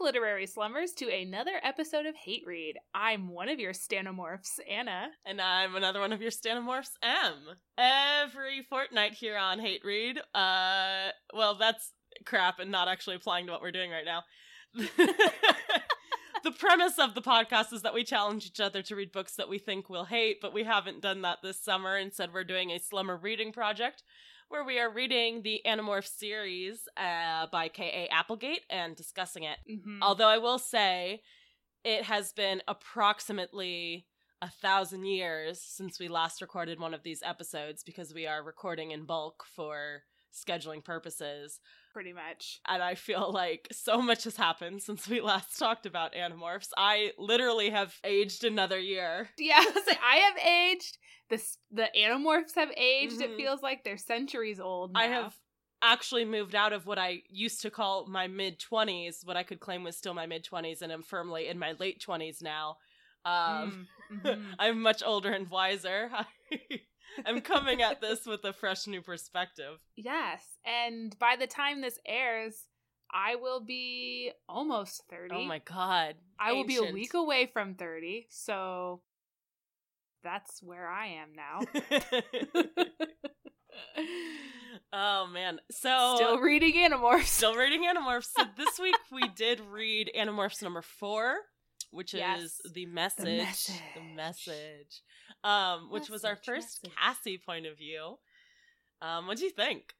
literary slummers, to another episode of Hate Read. I'm one of your stanomorphs, Anna. And I'm another one of your stanomorphs, M. Every fortnight here on Hate Read. Uh, well, that's crap and not actually applying to what we're doing right now. the premise of the podcast is that we challenge each other to read books that we think we'll hate, but we haven't done that this summer. Instead, we're doing a slumber reading project where we are reading the Animorph series uh, by K.A. Applegate and discussing it. Mhm. Although I will say, it has been approximately a thousand years since we last recorded one of these episodes because we are recording in bulk for scheduling purposes. Pretty much. And I feel like so much has happened since we last talked about Animorphs. I literally have aged another year. Yeah, I like, I have aged. The the animorphs have aged. Mhm. It feels like they're centuries old. I have actually moved out of what I used to call my mid 20s, what I could claim was still my mid 20s, and I'm firmly in my late 20s now. Um, Mm, mhm. I'm much older and wiser. I'm coming at this with a fresh new perspective. Yes, and by the time this airs, I will be almost thirty. Oh my god. I will be a week away from thirty, so that's where I am now. oh man. So Still reading Animorphs. still reading Animorphs. So this week we did read Animorphs number four, which Yes. is the message. The message. message. Um, which was our first message. Cassie point of view. Um, what do you think?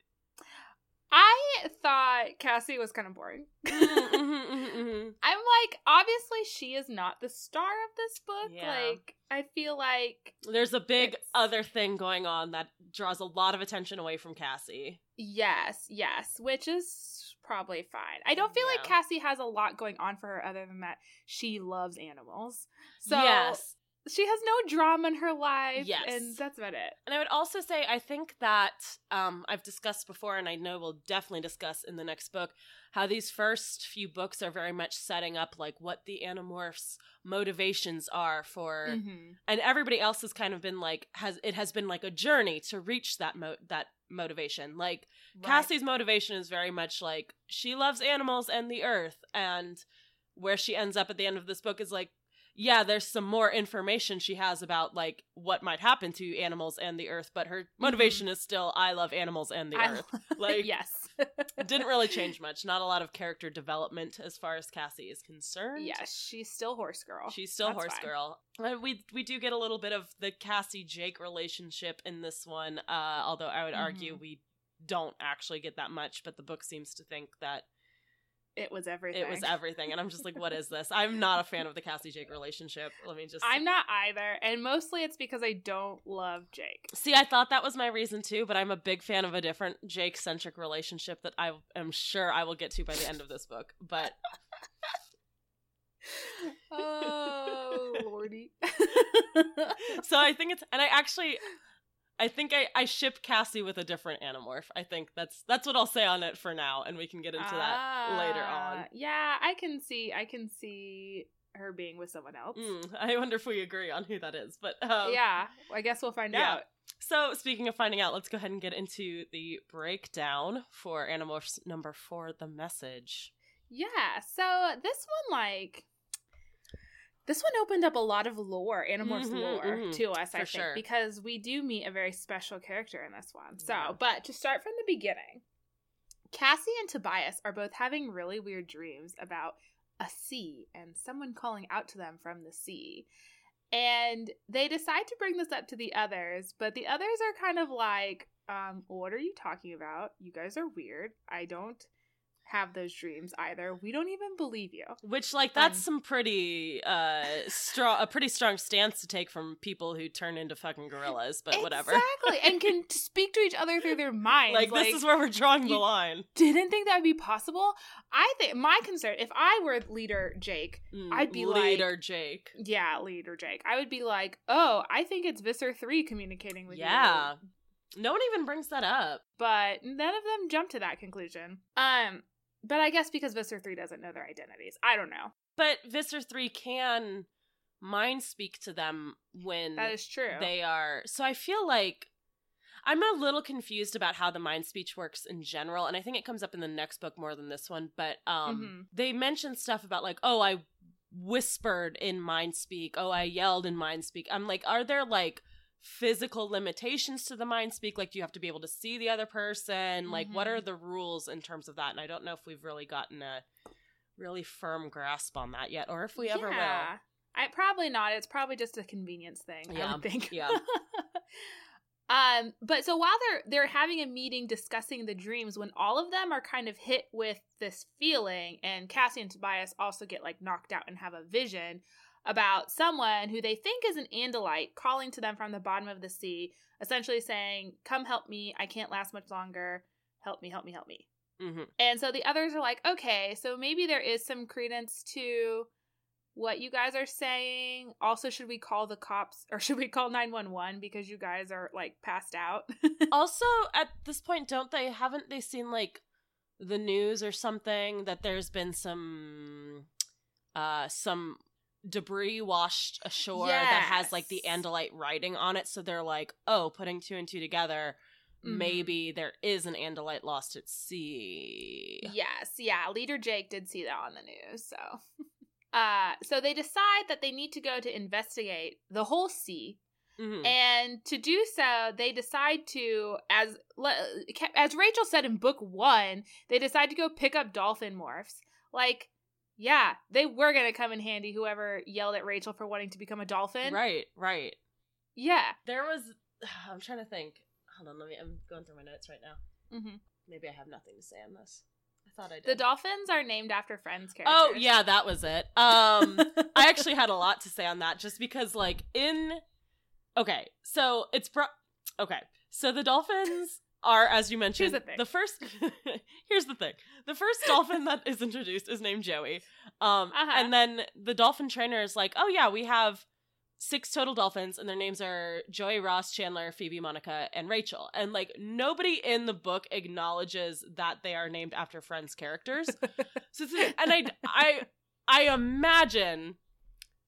I thought Cassie was kind of boring. Mhm, mhm, mhm, mhm. I'm like, obviously, she is not the star of this book. Yeah. Like, I feel like, There's a big It's- other thing going on that draws a lot of attention away from Cassie. yes, yes, which is probably fine. I don't feel like Cassie has a lot going on for her other than that she loves animals. So, yes. she has no drama in her life. Yes. And that's about it. And I would also say I think that um, I've discussed before, and I know we'll definitely discuss in the next book, how these first few books are very much setting up like what the Animorphs' motivations are for, Mhm. and everybody else has kind of been like has it has been like a journey to reach that mo- that motivation. Like Right. Cassie's motivation is very much like she loves animals and the earth, and where she ends up at the end of this book is like, yeah, there's some more information she has about like what might happen to animals and the earth, but her mm-hmm. motivation is still I love animals and the I- earth. Like, yes. didn't really change much. Not a lot of character development as far as Cassie is concerned. yes, she's still horse girl. She's still That's horse fine. girl. Uh, We we do get a little bit of the Cassie Jake relationship in this one, uh, although I would argue Mhm. we don't actually get that much. But the book seems to think that It was everything. it was everything, and I'm just like, what is this? I'm not a fan of the Cassie Jake relationship. Let me just. I'm not either, and mostly it's because I don't love Jake. See, I thought that was my reason too, but I'm a big fan of a different Jake centric relationship that I am sure I will get to by the end of this book. But oh lordy. so I think it's, and I actually, I think I I ship Cassie with a different Animorph. I think that's that's what I'll say on it for now, and we can get into that later on. Ah, Yeah, I can see. I can see her being with someone else. Mm, I wonder if we agree on who that is, but um, yeah, I guess we'll find yeah. out. So speaking of finding out, let's go ahead and get into the breakdown for Animorphs number four, the message. Yeah, so this one, like, this one opened up a lot of lore, Animorphs Mhm, lore, mhm, to us, I think, sure. because we do meet a very special character in this one. So, Yeah. but to start from the beginning, Cassie and Tobias are both having really weird dreams about a sea and someone calling out to them from the sea. And they decide to bring this up to the others, but the others are kind of like, um, what are you talking about? You guys are weird. I don't have those dreams either. We don't even believe you. Which, like, that's Um, some pretty uh strong, a pretty strong stance to take from people who turn into fucking gorillas. But whatever. Exactly. and can speak to each other through their minds. Like, this is where we're drawing the line. didn't think that would be possible. I think my concern, if I were leader Jake, Mm, I'd be leader like- Leader Jake. yeah, leader Jake, I would be like, oh, I think it's Visser 3 communicating with Yeah. you. Yeah. No one even brings that up. But none of them jump to that conclusion. Um, but I guess because Visser 3 doesn't know their identities. I don't know. But Visser three can mind speak to them when That is true. they are. So I feel like I'm a little confused about how the mind speech works in general, and I think it comes up in the next book more than this one. But um, Mhm. they mention stuff about like, oh, I whispered in mind speak. Oh, I yelled in mind speak. I'm like, are there like physical limitations to the mind speak? Like, do you have to be able to see the other person? Like, what Mhm. are the rules in terms of that? And I don't know if we've really gotten a really firm grasp on that yet, or if we ever will. I probably not. It's probably just a convenience thing. I Yeah, would think. yeah. um, but so while they're they're having a meeting discussing the dreams, when all of them are kind of hit with this feeling, and Cassie and Tobias also get like knocked out and have a vision about someone who they think is an Andalite calling to them from the bottom of the sea, essentially saying, "Come help me! I can't last much longer. Help me! Help me! Help me!" hmm And so the others are like, okay, so maybe there is some credence to what you guys are saying. Also, should we call the cops or should we call 911 because you guys are like passed out? also, at this point, don't they haven't they seen like the news or something that there's been some uh some debris washed ashore that has like the Yes. Andalite writing on it, so they're like, oh, putting two and two together. Mhm. Maybe there is an Andalite lost at sea. yes, yeah, leader Jake did see that on the news, so uh so they decide that they need to go to investigate the whole sea Mhm. And to do so, they decide to, as as Rachel said in book one, they decide to go pick up dolphin morphs. Like, yeah, they were gonna come in handy. Whoever yelled at Rachel for wanting to become a dolphin, Right, right. Yeah. There was. I'm trying to think. Hold on, let me. I'm going through my notes right now. Mm-hmm. Maybe I have nothing to say on this. I thought I did. The dolphins are named after Friends characters. Oh yeah, that was it. Um, I actually had a lot to say on that, just because like in. Okay, so it's bro. Okay, so the dolphins are, as you mentioned, the thing. first. here's the thing: the first dolphin that is introduced is named Joey, um, Uh-huh. and then the dolphin trainer is like, "Oh yeah, we have six total dolphins, and their names are Joey, Ross, Chandler, Phoebe, Monica, and Rachel." And like nobody in the book acknowledges that they are named after Friends characters. So and I I I imagine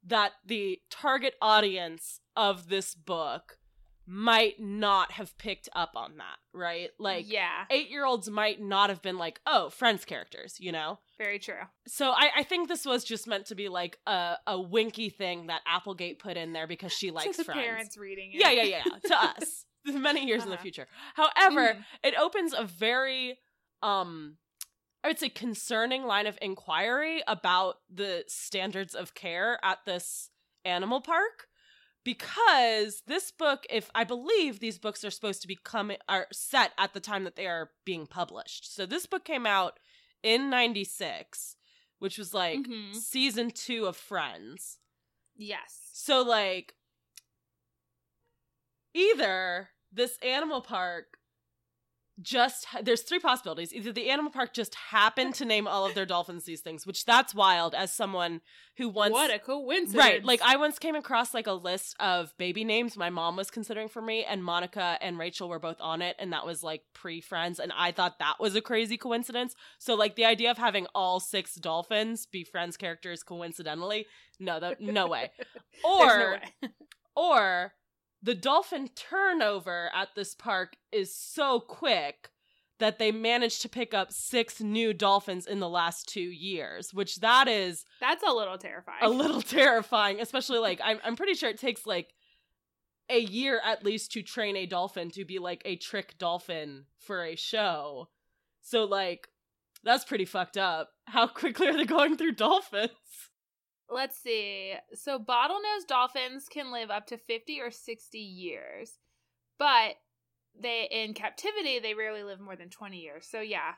that the target audience of this book might not have picked up on that, right? Like yeah, 8-year-olds might not have been like, "Oh, friends characters," you know? very true. So I I think this was just meant to be like a a winky thing that Applegate put in there because she likes to the friends. parents reading it. Yeah, yeah, yeah, yeah. to us. Many years in the Uh-huh. future. However, Mhm. it opens a very um I would say concerning line of inquiry about the standards of care at this animal park because this book if I believe these books are supposed to be coming are set at the time that they are being published. So this book came out in 96, which was like Mhm. season 2 of Friends. Yes. So like either this animal park just there's three possibilities. Either the animal park just happened to name all of their dolphins these things, which that's wild as someone who once what a coincidence. Right. Like I once came across like a list of baby names my mom was considering for me and Monica and Rachel were both on it and that was like pre-friends and I thought that was a crazy coincidence. So like the idea of having all six dolphins be friends characters coincidentally, no, that no way. Or no way. or the dolphin turnover at this park is so quick that they managed to pick up six new dolphins in the last two years, which that is That's a little terrifying. a little terrifying, especially like I'm I'm pretty sure it takes like a year at least to train a dolphin to be like a trick dolphin for a show. So like that's pretty fucked up. How quickly are they going through dolphins? Let's see. So bottlenose dolphins can live up to 50 or 60 years. But they in captivity they rarely live more than 20 years. So yeah.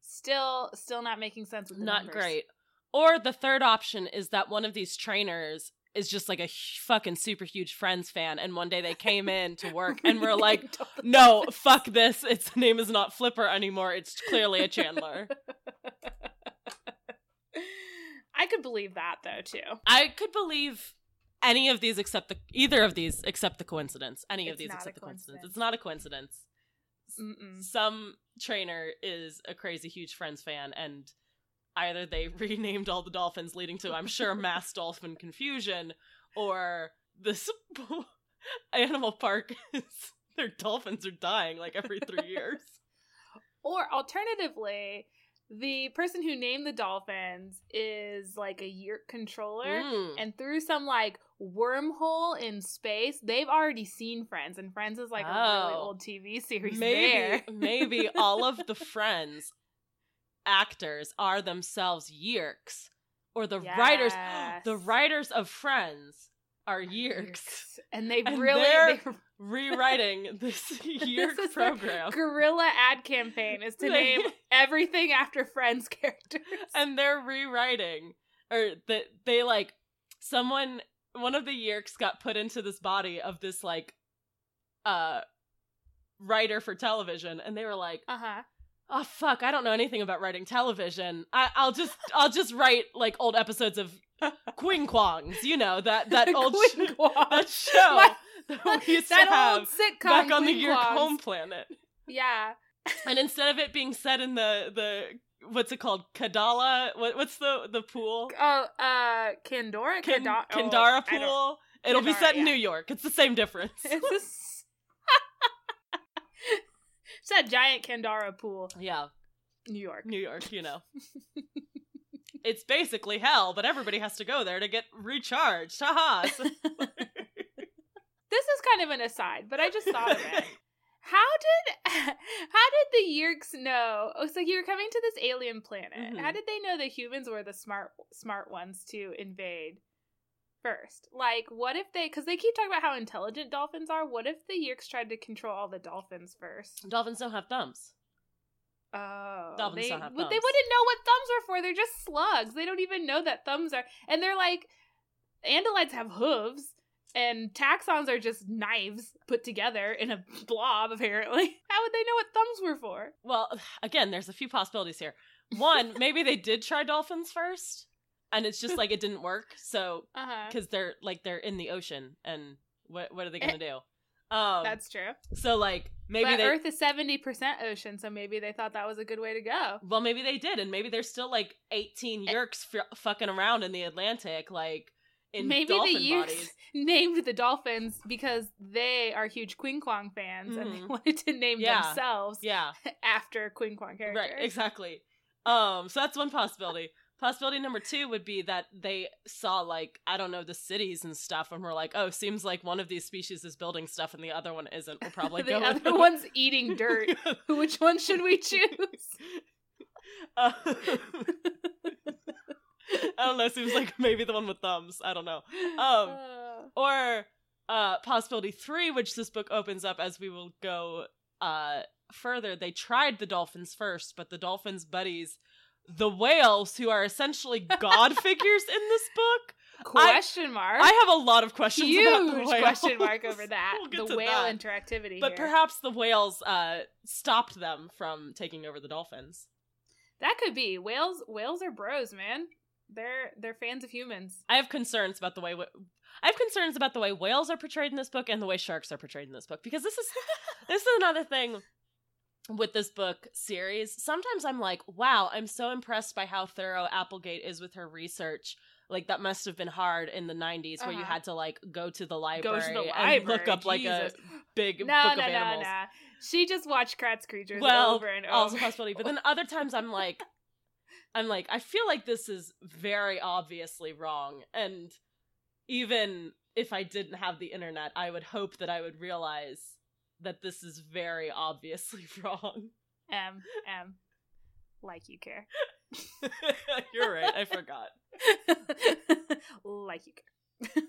Still still not making sense with the Not numbers. great. Or the third option is that one of these trainers is just like a fucking super huge Friends fan, and one day they came in to work and were like, "No, fuck this! Its name is not Flipper anymore. It's clearly a Chandler." I could believe that though too. I could believe any of these except the either of these except the coincidence. Any of these except the coincidence. coincidence. It's not a coincidence. Mm-mm. Some trainer is a crazy huge Friends fan, and either they renamed all the dolphins, leading to I'm sure mass dolphin confusion, or this animal park is Their dolphins are dying like every three years. Or alternatively, the person who named the dolphins is like a Yeerk controller. Mm. And through some like wormhole in space, they've already seen Friends, and Friends is like a really Oh. old TV series. maybe there. maybe all of the friends actors are themselves yeerks or the writers the writers of friends are Yeerks. and they've And really they're they rewriting this yeerk This program guerrilla ad campaign is to name everything after Friends characters. and they're rewriting or that they like someone one of the yeerks got put into this body of this like uh writer for television and they were like Uh huh. oh fuck i don't know anything about writing television I, i'll just i'll just write like old episodes of queen quangs you know that that old sh- that show that we used that to have sitcom back on the year home planet. Yeah. and instead of it being set in the the what's it called? Kadala? What, what's the the pool? Oh, uh, Kandora, Kanda- oh, Kindara I don't- pool? It'll be set in yeah. new york. It's the same difference. It's just. it's that giant Kandara pool, yeah. New York. new york you know it's basically hell but everybody has to go there to get recharged haha This is kind of an aside, but I just thought of it. How did how did the Yeerks know? Oh, so you were coming to this alien planet. Mhm. How did they know the humans were the smart smart ones to invade first? Like, what if they? Because they keep talking about how intelligent dolphins are. What if the Yeerks tried to control all the dolphins first? dolphins don't have thumbs Oh, Dolphins they, they wouldn't know what thumbs are for. They're just slugs. They don't even know that thumbs are. And they're like, andalites have hooves, and Taxxons are just knives put together in a blob. Apparently, how would they know what thumbs were for? Well, again, there's a few possibilities here. One, maybe they did try dolphins first, and it's just like it didn't work. So uh-huh. because they're like they're in the ocean, and what what are they eh, gonna do? Um, That's true. so like maybe but they Earth is seventy percent ocean, so maybe they thought that was a good way to go. well maybe they did, and maybe there's still like 18 Eh. yeerks f- fucking around in the Atlantic, like in maybe dolphin the bodies. named the dolphins because they are huge Queen Kwong fans and they Mhm. wanted to name Yeah. themselves Yeah, after Queen Kwong characters. right, exactly. Um, so that's one possibility. Possibility number two would be that they saw like I don't know the cities and stuff, and were like, "Oh, seems like one of these species is building stuff, and the other one isn't." We'll probably the go with other one's eating dirt. Which one should we choose? Uh, I don't know. Seems like maybe the one with thumbs. I don't know. Um, Uh, Or uh, possibility three, which this book opens up as we will go uh, further. They tried the dolphins first, but the dolphins' buddies, the whales, who are essentially god figures in this book. question mark. I have a lot of questions about the whales. question mark over that. We'll the whale that. interactivity. But here. perhaps the whales uh, stopped them from taking over the dolphins. that could be whales. Whales are bros, man. They're they're fans of humans. I have concerns about the way wh- I have concerns about the way whales are portrayed in this book and the way sharks are portrayed in this book because this is this is another thing with this book series. Sometimes I'm like, wow, I'm so impressed by how thorough Applegate is with her research. Like that must have been hard in the 90s where you Uh-huh. had to like go to the library, to the and look up like Jesus. a big no, book no, of no, animals. no. no, She just watched Kratts' Creatures Well, over and over. also possibility. But then other times I'm like, I'm like, I feel like this is very obviously wrong. And even if I didn't have the internet, I would hope that I would realize that this is very obviously wrong. M M, like you care, You're right, I forgot. like you care.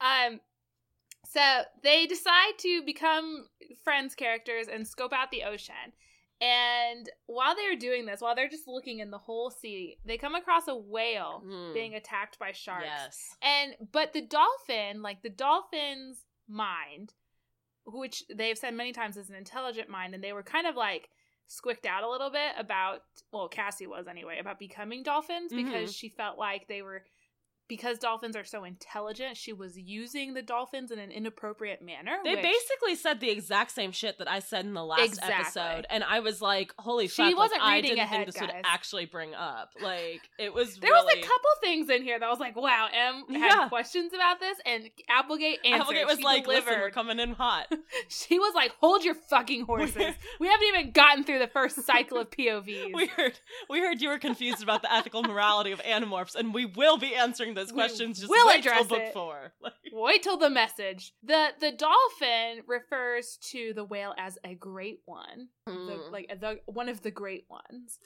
um, so they decide to become friends characters and scope out the ocean. And while they're doing this, while they're just looking in the whole sea, they come across a whale Hmm. being attacked by sharks. Yes. And but the dolphin, like the dolphin's mind, which they've said many times is an intelligent mind, and they were kind of like squicked out a little bit about well, Cassie was anyway, about becoming dolphins Mhm. because she felt like they were because dolphins are so intelligent, she was using the dolphins in an inappropriate manner. They which basically said the exact same shit that I said in the last Exactly. episode, and I was like, "Holy She fuck!" wasn't I reading didn't ahead, think this would actually bring up. Like, it was there really. was a couple things in here that I was like, "Wow, Em had Yeah. questions about this," and Applegate answered. Applegate was She like, "Listen, we're coming in hot." She was like, "Hold your fucking horses. we haven't even gotten through the first cycle of POVs." we heard, we heard you were confused about the ethical morality of animorphs, and we will be answering those questions. Just will wait till address book it. four. Like, Wait till the message. the The dolphin refers to the whale as a great one, the, mm. like the one of the great ones.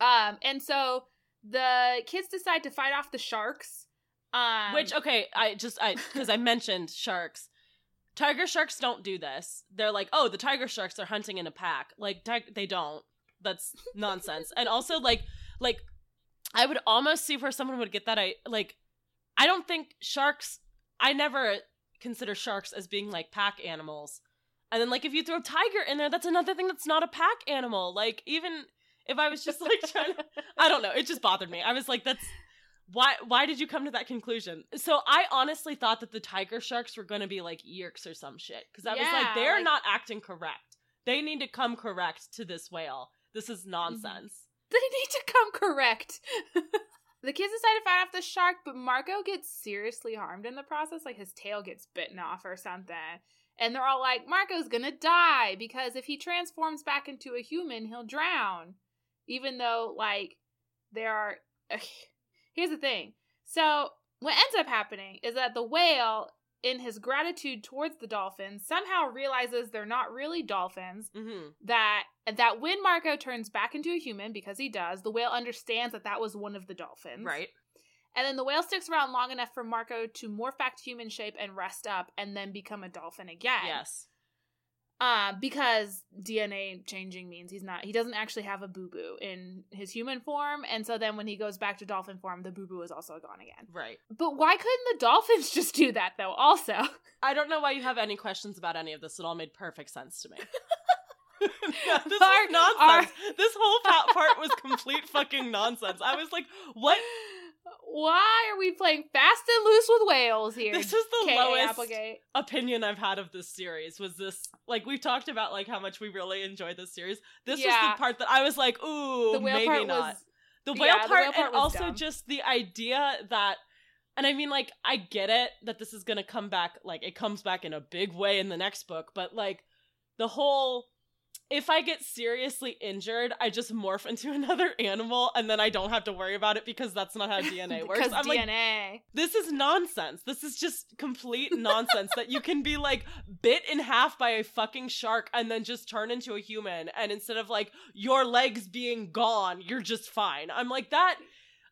Um, and so the kids decide to fight off the sharks. Um, Which okay, I just I because I mentioned sharks. Tiger sharks don't do this. They're like, oh, the tiger sharks are hunting in a pack. Like ti- they don't. That's nonsense. and also like like I would almost see where someone would get that. I like I don't think sharks. I never consider sharks as being like pack animals. And then like if you throw tiger in there, that's another thing that's not a pack animal. Like even if I was just like trying to I don't know. It just bothered me. I was like, that's why why did you come to that conclusion? So I honestly thought that the tiger sharks were gonna be like yeerks or some shit. Because I was like, they're like- not acting correct. They need to come correct to this whale. This is nonsense. They need to come correct. the kids decide to fight off the shark, but Marco gets seriously harmed in the process. Like his tail gets bitten off or something. And they're all like, Marco's gonna die because if he transforms back into a human, he'll drown. Even though, like, there are. Here's the thing. So, what ends up happening is that the whale, in his gratitude towards the dolphins, somehow realizes they're not really dolphins Mm-hmm. that that when Marco turns back into a human because he does, the whale understands that that was one of the dolphins. Right. And then the whale sticks around long enough for Marco to morph back to human shape and rest up and then become a dolphin again. Yes. Uh, because DNA changing means he's not he doesn't actually have a boo boo in his human form, and so then when he goes back to dolphin form, the boo boo is also gone again. Right. But why couldn't the dolphins just do that though? Also, I don't know why you have any questions about any of this. It all made perfect sense to me. this Our- is nonsense. this whole part was complete fucking nonsense. I was like, what? Why are we playing fast and loose with whales here? This is the K.A. lowest Applegate. opinion I've had of this series. Was this like we've talked about like how much we really enjoyed this series? This was the part that I was like, ooh, maybe not. was the yeah, whale the part whale part and also dumb. just the idea that and i mean like i get it that this is gonna come back like it comes back in a big way in the next book but like the whole if i get seriously injured i just morph into another animal and then i don't have to worry about it because that's not how dna works because i'm like DNA. this is nonsense. This is just complete nonsense that you can be like bit in half by a fucking shark and then just turn into a human. And instead of like your legs being gone, you're just fine. I'm like, that.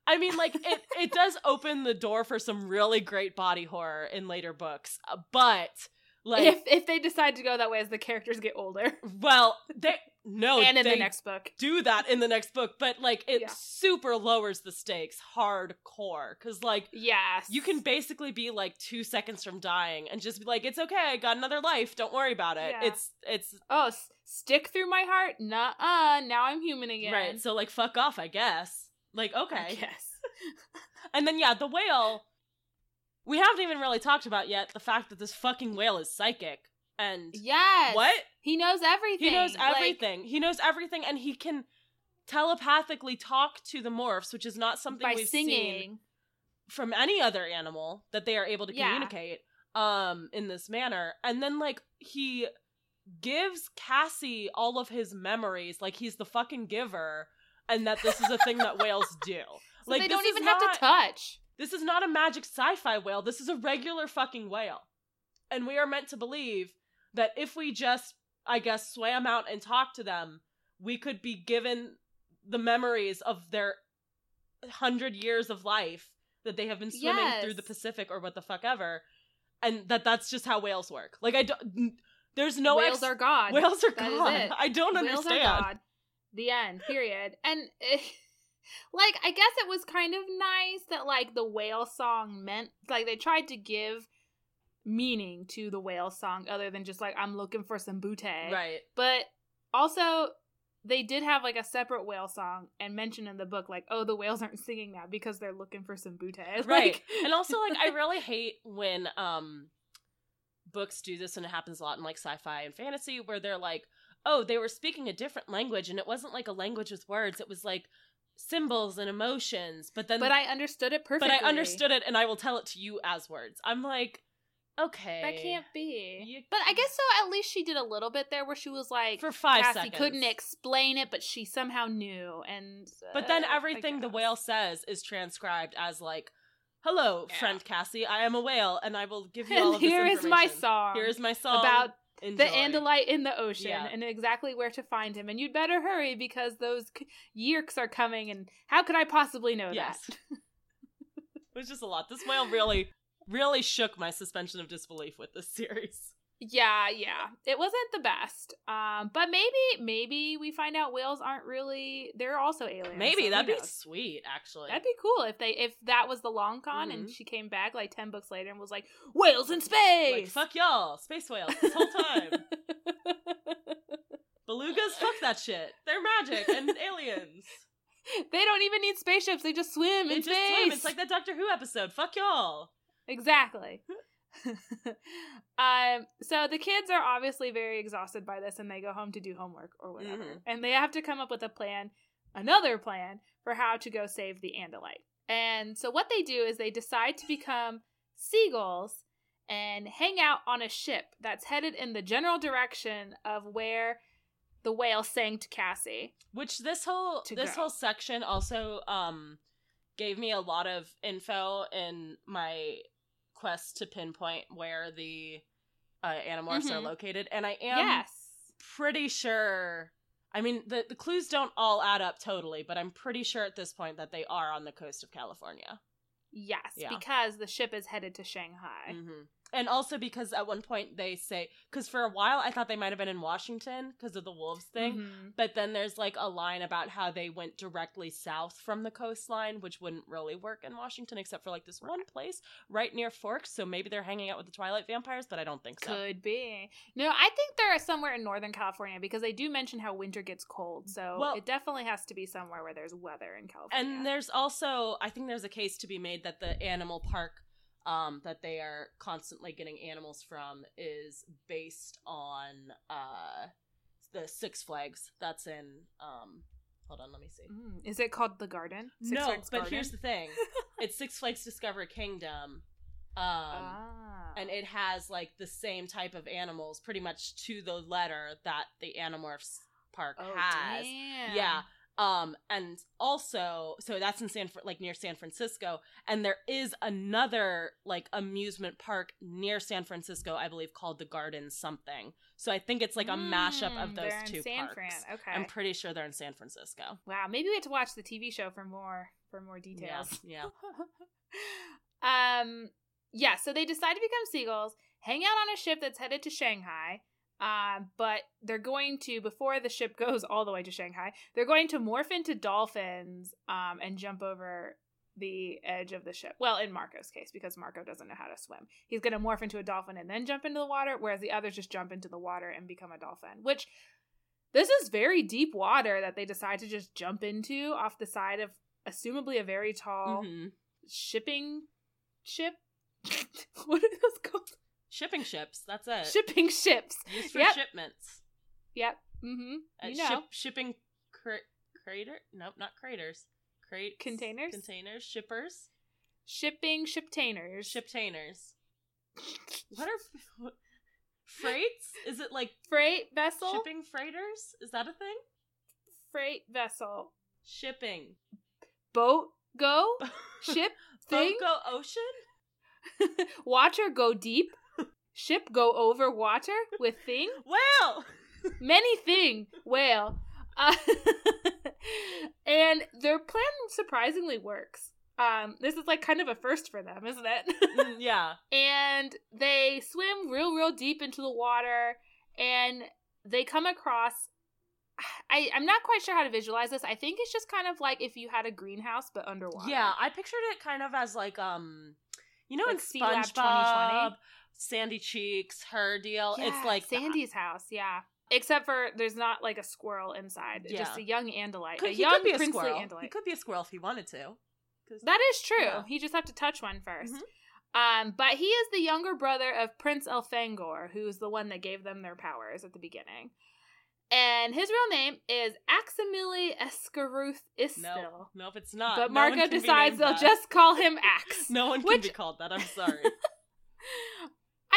I mean, like, it, it does open the door for some really great body horror in later books. uh, But, like, if if they decide to go that way as the characters get older, well, they. No, and in the next book, do that in the next book, but like it Yeah. super lowers the stakes hardcore. Cause like yes, you can basically be like two seconds from dying and just be like, "It's okay, I got another life. Don't worry about it." Yeah. It's it's Oh, s- stick through my heart. nah, uh, Now I'm human again. right. So like, fuck off, I guess. Like, okay. guess. And then yeah, the whale. We haven't even really talked about yet the fact that this fucking whale is psychic and Yes. what He knows everything. he knows Like, everything. he knows everything, and he can telepathically talk to the morphs, which is not something we've singing. seen from any other animal that they are able to Yeah. communicate um in this manner and then like he gives cassie all of his memories like he's the fucking giver and that this is a thing that whales do So like they don't even have to touch. This is not a magic sci-fi whale this is a regular fucking whale and we are meant to believe that if we just i guess swam out and talked to them we could be given the memories of their hundred years of life that they have been swimming through the pacific or what the fuck ever and that that's just how whales work like i don't there's no whales ex- are God. whales are That gone i don't Whales understand are God. The end. Period. And eh, like, I guess it was kind of nice that like the whale song meant like they tried to give meaning to the whale song other than just like I'm looking for some booty. right But also, they did have like a separate whale song and mention in the book like, oh, the whales aren't singing that because they're looking for some booty. right. Like, and also like I really hate when um books do this and it happens a lot in like sci-fi and fantasy where they're like, "Oh, they were speaking a different language and it wasn't like a language with words. It was like symbols and emotions." But then but I understood it perfectly. but I understood it and I will tell it to you as words. I'm like, "Okay." That can't be. You- But I guess so. At least she did a little bit there, where she was like, for 5 Cassie seconds. couldn't explain it, but she somehow knew. And But then uh, everything the whale says is transcribed as like, "Hello, Yeah. friend Cassie. I am a whale, and I will give you And all of this here is my song. Here is my song about Enjoy. the Andalite in the ocean Yeah. and exactly where to find him. And you'd better hurry because those yeerks are coming. And how could I possibly know Yes. that? It was just a lot. This whale really, really shook my suspension of disbelief with this series. Yeah, yeah. It wasn't the best. Um, but maybe, maybe we find out whales aren't really. They're also aliens. Maybe so that'd be knows? sweet, actually. That'd be cool if they if that was the long con and Mhm. she came back like ten books later and was like whales in space. like fuck y'all, space whales this whole time. Belugas, fuck that shit. They're magic and aliens. they don't even need spaceships. They just swim They in just space. swim. It's like that Doctor Who episode. Fuck y'all. Exactly. um, so the kids are obviously very exhausted by this and they go home to do homework or whatever. Mhm. And they have to come up with a plan, another plan, for how to go save the Andalite. And so what they do is they decide to become seagulls and hang out on a ship that's headed in the general direction of where the whale sang to Cassie. Which this whole this go. whole section also um gave me a lot of info in my quest to pinpoint where the uh, animorphs are Mhm. located, and I am yes. pretty sure. I mean, the the clues don't all add up totally, but I'm pretty sure at this point that they are on the coast of California. Yes, Yeah. because the ship is headed to Shanghai. hmm And also because at one point they say, because for a while I thought they might have been in Washington because of the wolves thing. Mhm. But then there's like a line about how they went directly south from the coastline, which wouldn't really work in Washington except for like this one place right near Forks. So maybe they're hanging out with the Twilight vampires, but I don't think so. Could be. No, I think they're somewhere in Northern California because they do mention how winter gets cold. So Well- it definitely has to be somewhere where there's weather in California. And there's also, I think there's a case to be made that the animal park um, that they are constantly getting animals from is based on uh, the Six Flags that's in. Um, hold on, let me see. Mm, is it called the Garden? Six no, Flags but Garden? here's the thing it's Six Flags Discovery Kingdom. Um, ah. and it has like the same type of animals pretty much to the letter that the Animorphs park oh, has. damn. Yeah. Um and also so that's in San like near San Francisco and there is another like amusement park near San Francisco I believe called the Garden something. So I think it's like a mashup of Mm, those two San parks. Fran. Okay. I'm pretty sure they're in San Francisco. wow. Maybe we have to watch the TV show for more for more details. Yeah. um yeah so they decide to become seagulls hang out on a ship that's headed to shanghai um, but they're going to before the ship goes all the way to shanghai they're going to morph into dolphins um, and jump over the edge of the ship well in marco's case because marco doesn't know how to swim he's going to morph into a dolphin and then jump into the water whereas the others just jump into the water and become a dolphin which this is very deep water that they decide to just jump into off the side of assumably a very tall Mhm. shipping ship. what are those called? Shipping ships, that's it. Shipping ships. Used for Yep. shipments. Yep. Mm-hmm. Uh, You know. ship, shipping cra- crater? Nope, not craters. Crate Containers? Containers, shippers, Shipping shiptainers. shiptainers. What are what, freights? Is it like Freight vessel. shipping freighters? Is that a thing? Freight vessel. Shipping. Boat go. Ship thing. Boat go ocean? Watcher go deep. Ship go over water with thing. Well, Many thing whale. Uh, and their plan surprisingly works. Um, this is like kind of a first for them, isn't it? Mm, yeah. and they swim real real deep into the water and they come across I, I'm not quite sure how to visualize this. I think it's just kind of like if you had a greenhouse but underwater. Yeah, I pictured it kind of as like um you know Like in SpongeBob 2020? Sandy Cheeks, her deal. Yeah, it's like that. Sandy's house. Yeah. Except for there's not like a squirrel inside. It's Just a young Andalite. Could, a he young could be a princely squirrel. Andalite. He could be a squirrel if he wanted to. That is true. Yeah. He just have to touch one first. 1st Mhm. Um, but he is the younger brother of Prince Elfangor, who's the one that gave them their powers at the beginning. And his real name is Aximili Esgarrouth Isthill. no, nope, it's not. But No Marco decides they'll that. just call him Axe. No one can which- be called that. I'm sorry.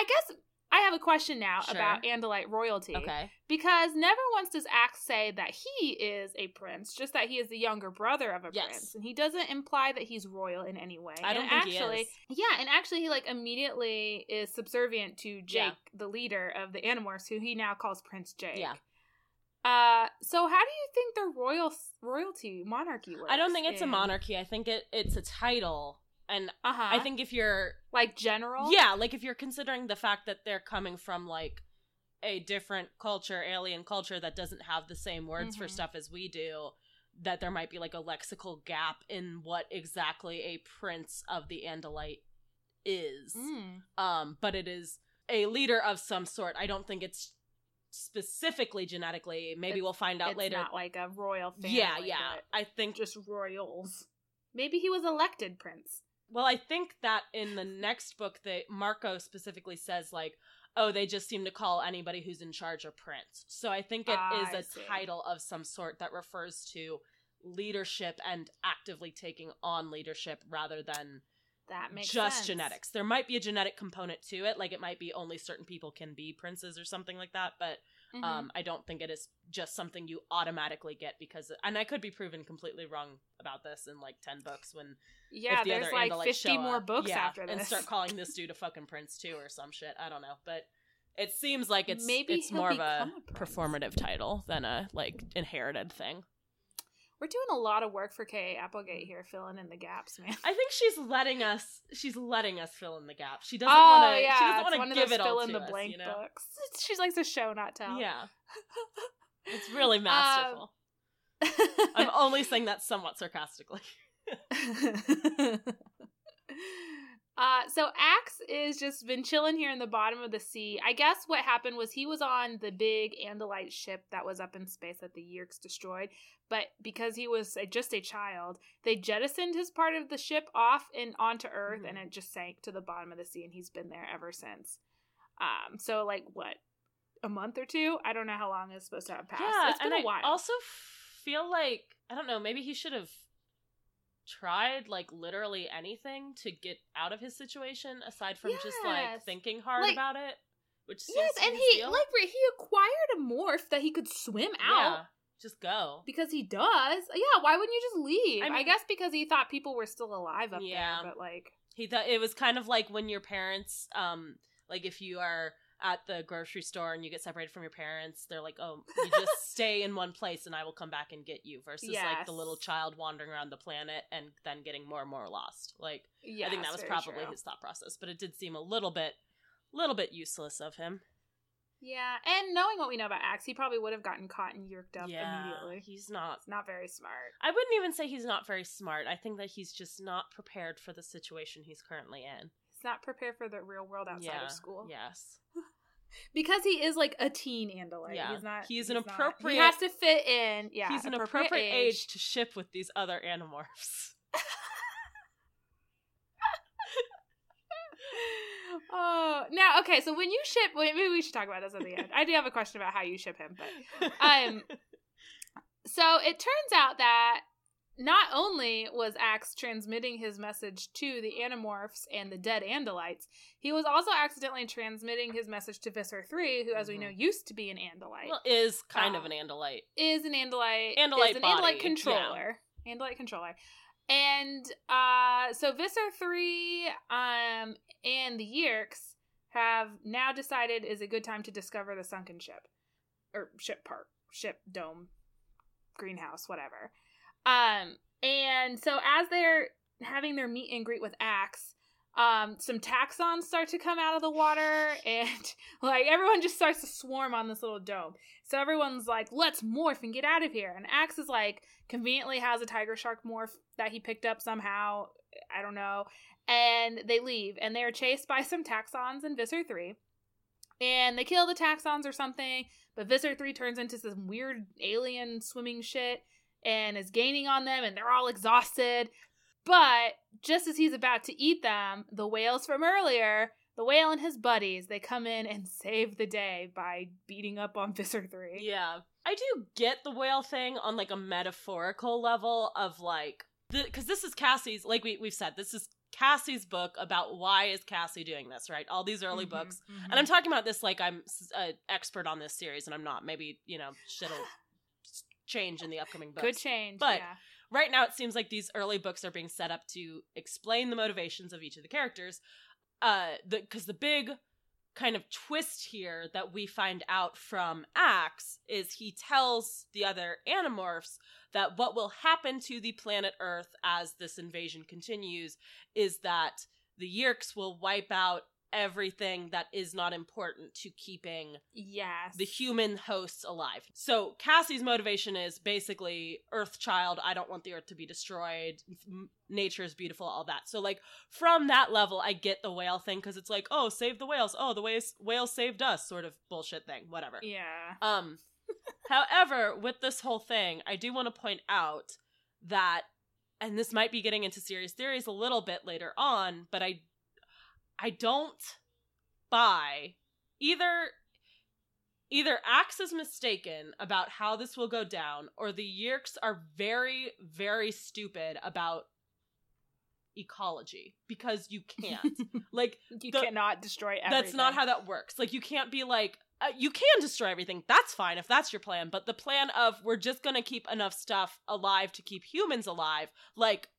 I guess I have a question now Sure. about Andalite royalty. okay. Because never once does Axe say that he is a prince, just that he is the younger brother of a Yes. prince. And he doesn't imply that he's royal in any way. I don't and think he actually, is. Yeah, and actually he like immediately is subservient to Jake, Yeah. the leader of the Animorphs, who he now calls Prince Jake. Yeah. Uh so how do you think their royal royalty monarchy works? I don't think it's a monarchy. I think it it's a title. And Uh-huh. I think if you're like general? Yeah, like if you're considering the fact that they're coming from like a different culture, alien culture that doesn't have the same words for Mhm. stuff as we do, that there might be like a lexical gap in what exactly a prince of the Andalite is. Mm. Um, but it is a leader of some sort. I don't think it's specifically genetically. Maybe It's- we'll find out It's later. not like a royal family. yeah, yeah. I think just royals. Maybe he was elected prince. Well, I think that in the next book that Marco specifically says like, oh, they just seem to call anybody who's in charge a prince. So I think it is Ah, I a title of some sort that refers to leadership and actively taking on leadership rather than That makes just sense. genetics. There might be a genetic component to it, like it might be only certain people can be princes or something like that, but Mhm. um, I don't think it is just something you automatically get because, and I could be proven completely wrong about this in like ten books when yeah, the there's like 50 more up. books Yeah, after this. and start calling this dude a fucking prince too or some shit. I don't know, but it seems like it's Maybe it's more of a, a performative title than a like inherited thing. We're doing a lot of work for Kay Applegate here, filling in the gaps, man. I think she's letting us she's letting us fill in the gap. She doesn't oh want to yeah, she doesn't want to give it all fill in the us, blank you know? books. She likes to show, not tell. Yeah. It's really Um, masterful. I'm only saying that somewhat sarcastically. Uh, so Axe is just been chilling here in the bottom of the sea. I guess what happened was he was on the big Andalite ship that was up in space that the Yeerks destroyed, but because he was a, just a child, they jettisoned his part of the ship off and onto Earth, Mhm. and it just sank to the bottom of the sea, and he's been there ever since. Um, so like what, a month or two? I don't know how long it's supposed to have passed. Yeah, it's been and a while. I also feel like I don't know. Maybe he should have tried like literally anything to get out of his situation aside from just like thinking hard Like- about it. Which seems yes, and he deal. like he acquired a morph that he could swim out. yeah, just go. Because he does. Yeah, why wouldn't you just leave? I I, guess because he thought people were still alive up Yeah. there, but like He thought it was kind of like when your parents, um, like if you are at the grocery store and you get separated from your parents, they're like, "Oh, you just stay in one place, and I will come back and get you." Versus like the little child wandering around the planet and then getting more and more lost. Like yeah, I think that was probably his thought process, but it did seem a little bit, little bit useless of him. Yeah, and knowing what we know about Axe, he probably would have gotten caught and yeerked up yeah, immediately. he's not. Not very smart. I wouldn't even say he's not very smart. I think that he's just not prepared for the situation he's currently in. He's not prepared for the real world outside yeah. of school. Yes. Because he is like a teen Andalite. Yeah. He's not He's an not- appropriate- he has to fit in. Yeah. he's an appropriate, age. to ship with these other animorphs. Oh, now okay. So when you ship, wait, maybe we should talk about this at the end. I do have a question about how you ship him, but um, so it turns out that not only was Axe transmitting his message to the Animorphs and the dead Andalites, he was also accidentally transmitting his message to Visser Three, who, as we Mhm. know, used to be an Andalite, well, is kind of Uh, an Andalite. is an Andalite, Andalite is an body, Andalite controller, Andalite controller. And uh so Visser 3 um and the Yeerks have now decided is a good time to discover the sunken ship or ship part, ship dome, greenhouse, whatever. Um and so as they're having their meet and greet with Axe, um some Taxxons start to come out of the water and like everyone just starts to swarm on this little dome. So everyone's like, let's morph and get out of here. And Axe is like, conveniently has a tiger shark morph that he picked up somehow. I don't know. And they leave. And they're chased by some Taxxons and Visser 3. and they kill the Taxxons or something. But Visser 3 turns into some weird alien swimming shit and is gaining on them, and they're all exhausted. But just as he's about to eat them, the whales from earlier, the whale and his buddies, they come in and save the day by beating up on Visser 3. Yeah. I do get the whale thing on like a metaphorical level of like because this is Cassie's like we we've said this is Cassie's book about why is Cassie doing this, right? All these early Mhm, books. mhm. And I'm talking about this like I'm an expert on this series and I'm not. Maybe, you know, shit'll change in the upcoming books. Good change. But- yeah. right now it seems like these early books are being set up to explain the motivations of each of the characters uh the because the big kind of twist here that we find out from axe is he tells the other animorphs that what will happen to the planet earth as this invasion continues is that the Yeerks will wipe out everything that is not important to keeping Yes. the human hosts alive. So Cassie's motivation is basically Earth child, I don't want the earth to be destroyed. Nature is beautiful, all that. So like from that level I get the whale thing cuz it's like, "Oh, save the whales. Oh, the whales whales saved us." sort of bullshit thing, whatever. Yeah. Um however, with this whole thing, I do want to point out that and this might be getting into serious theories a little bit later on, but I I don't buy either either Axe is mistaken about how this will go down or the Yeerks are very very stupid about ecology because you can't. like You the- cannot destroy everything. that's not how that works. Like you can't be like uh, you can destroy everything. That's fine if that's your plan, but the plan of we're just going to keep enough stuff alive to keep humans alive, like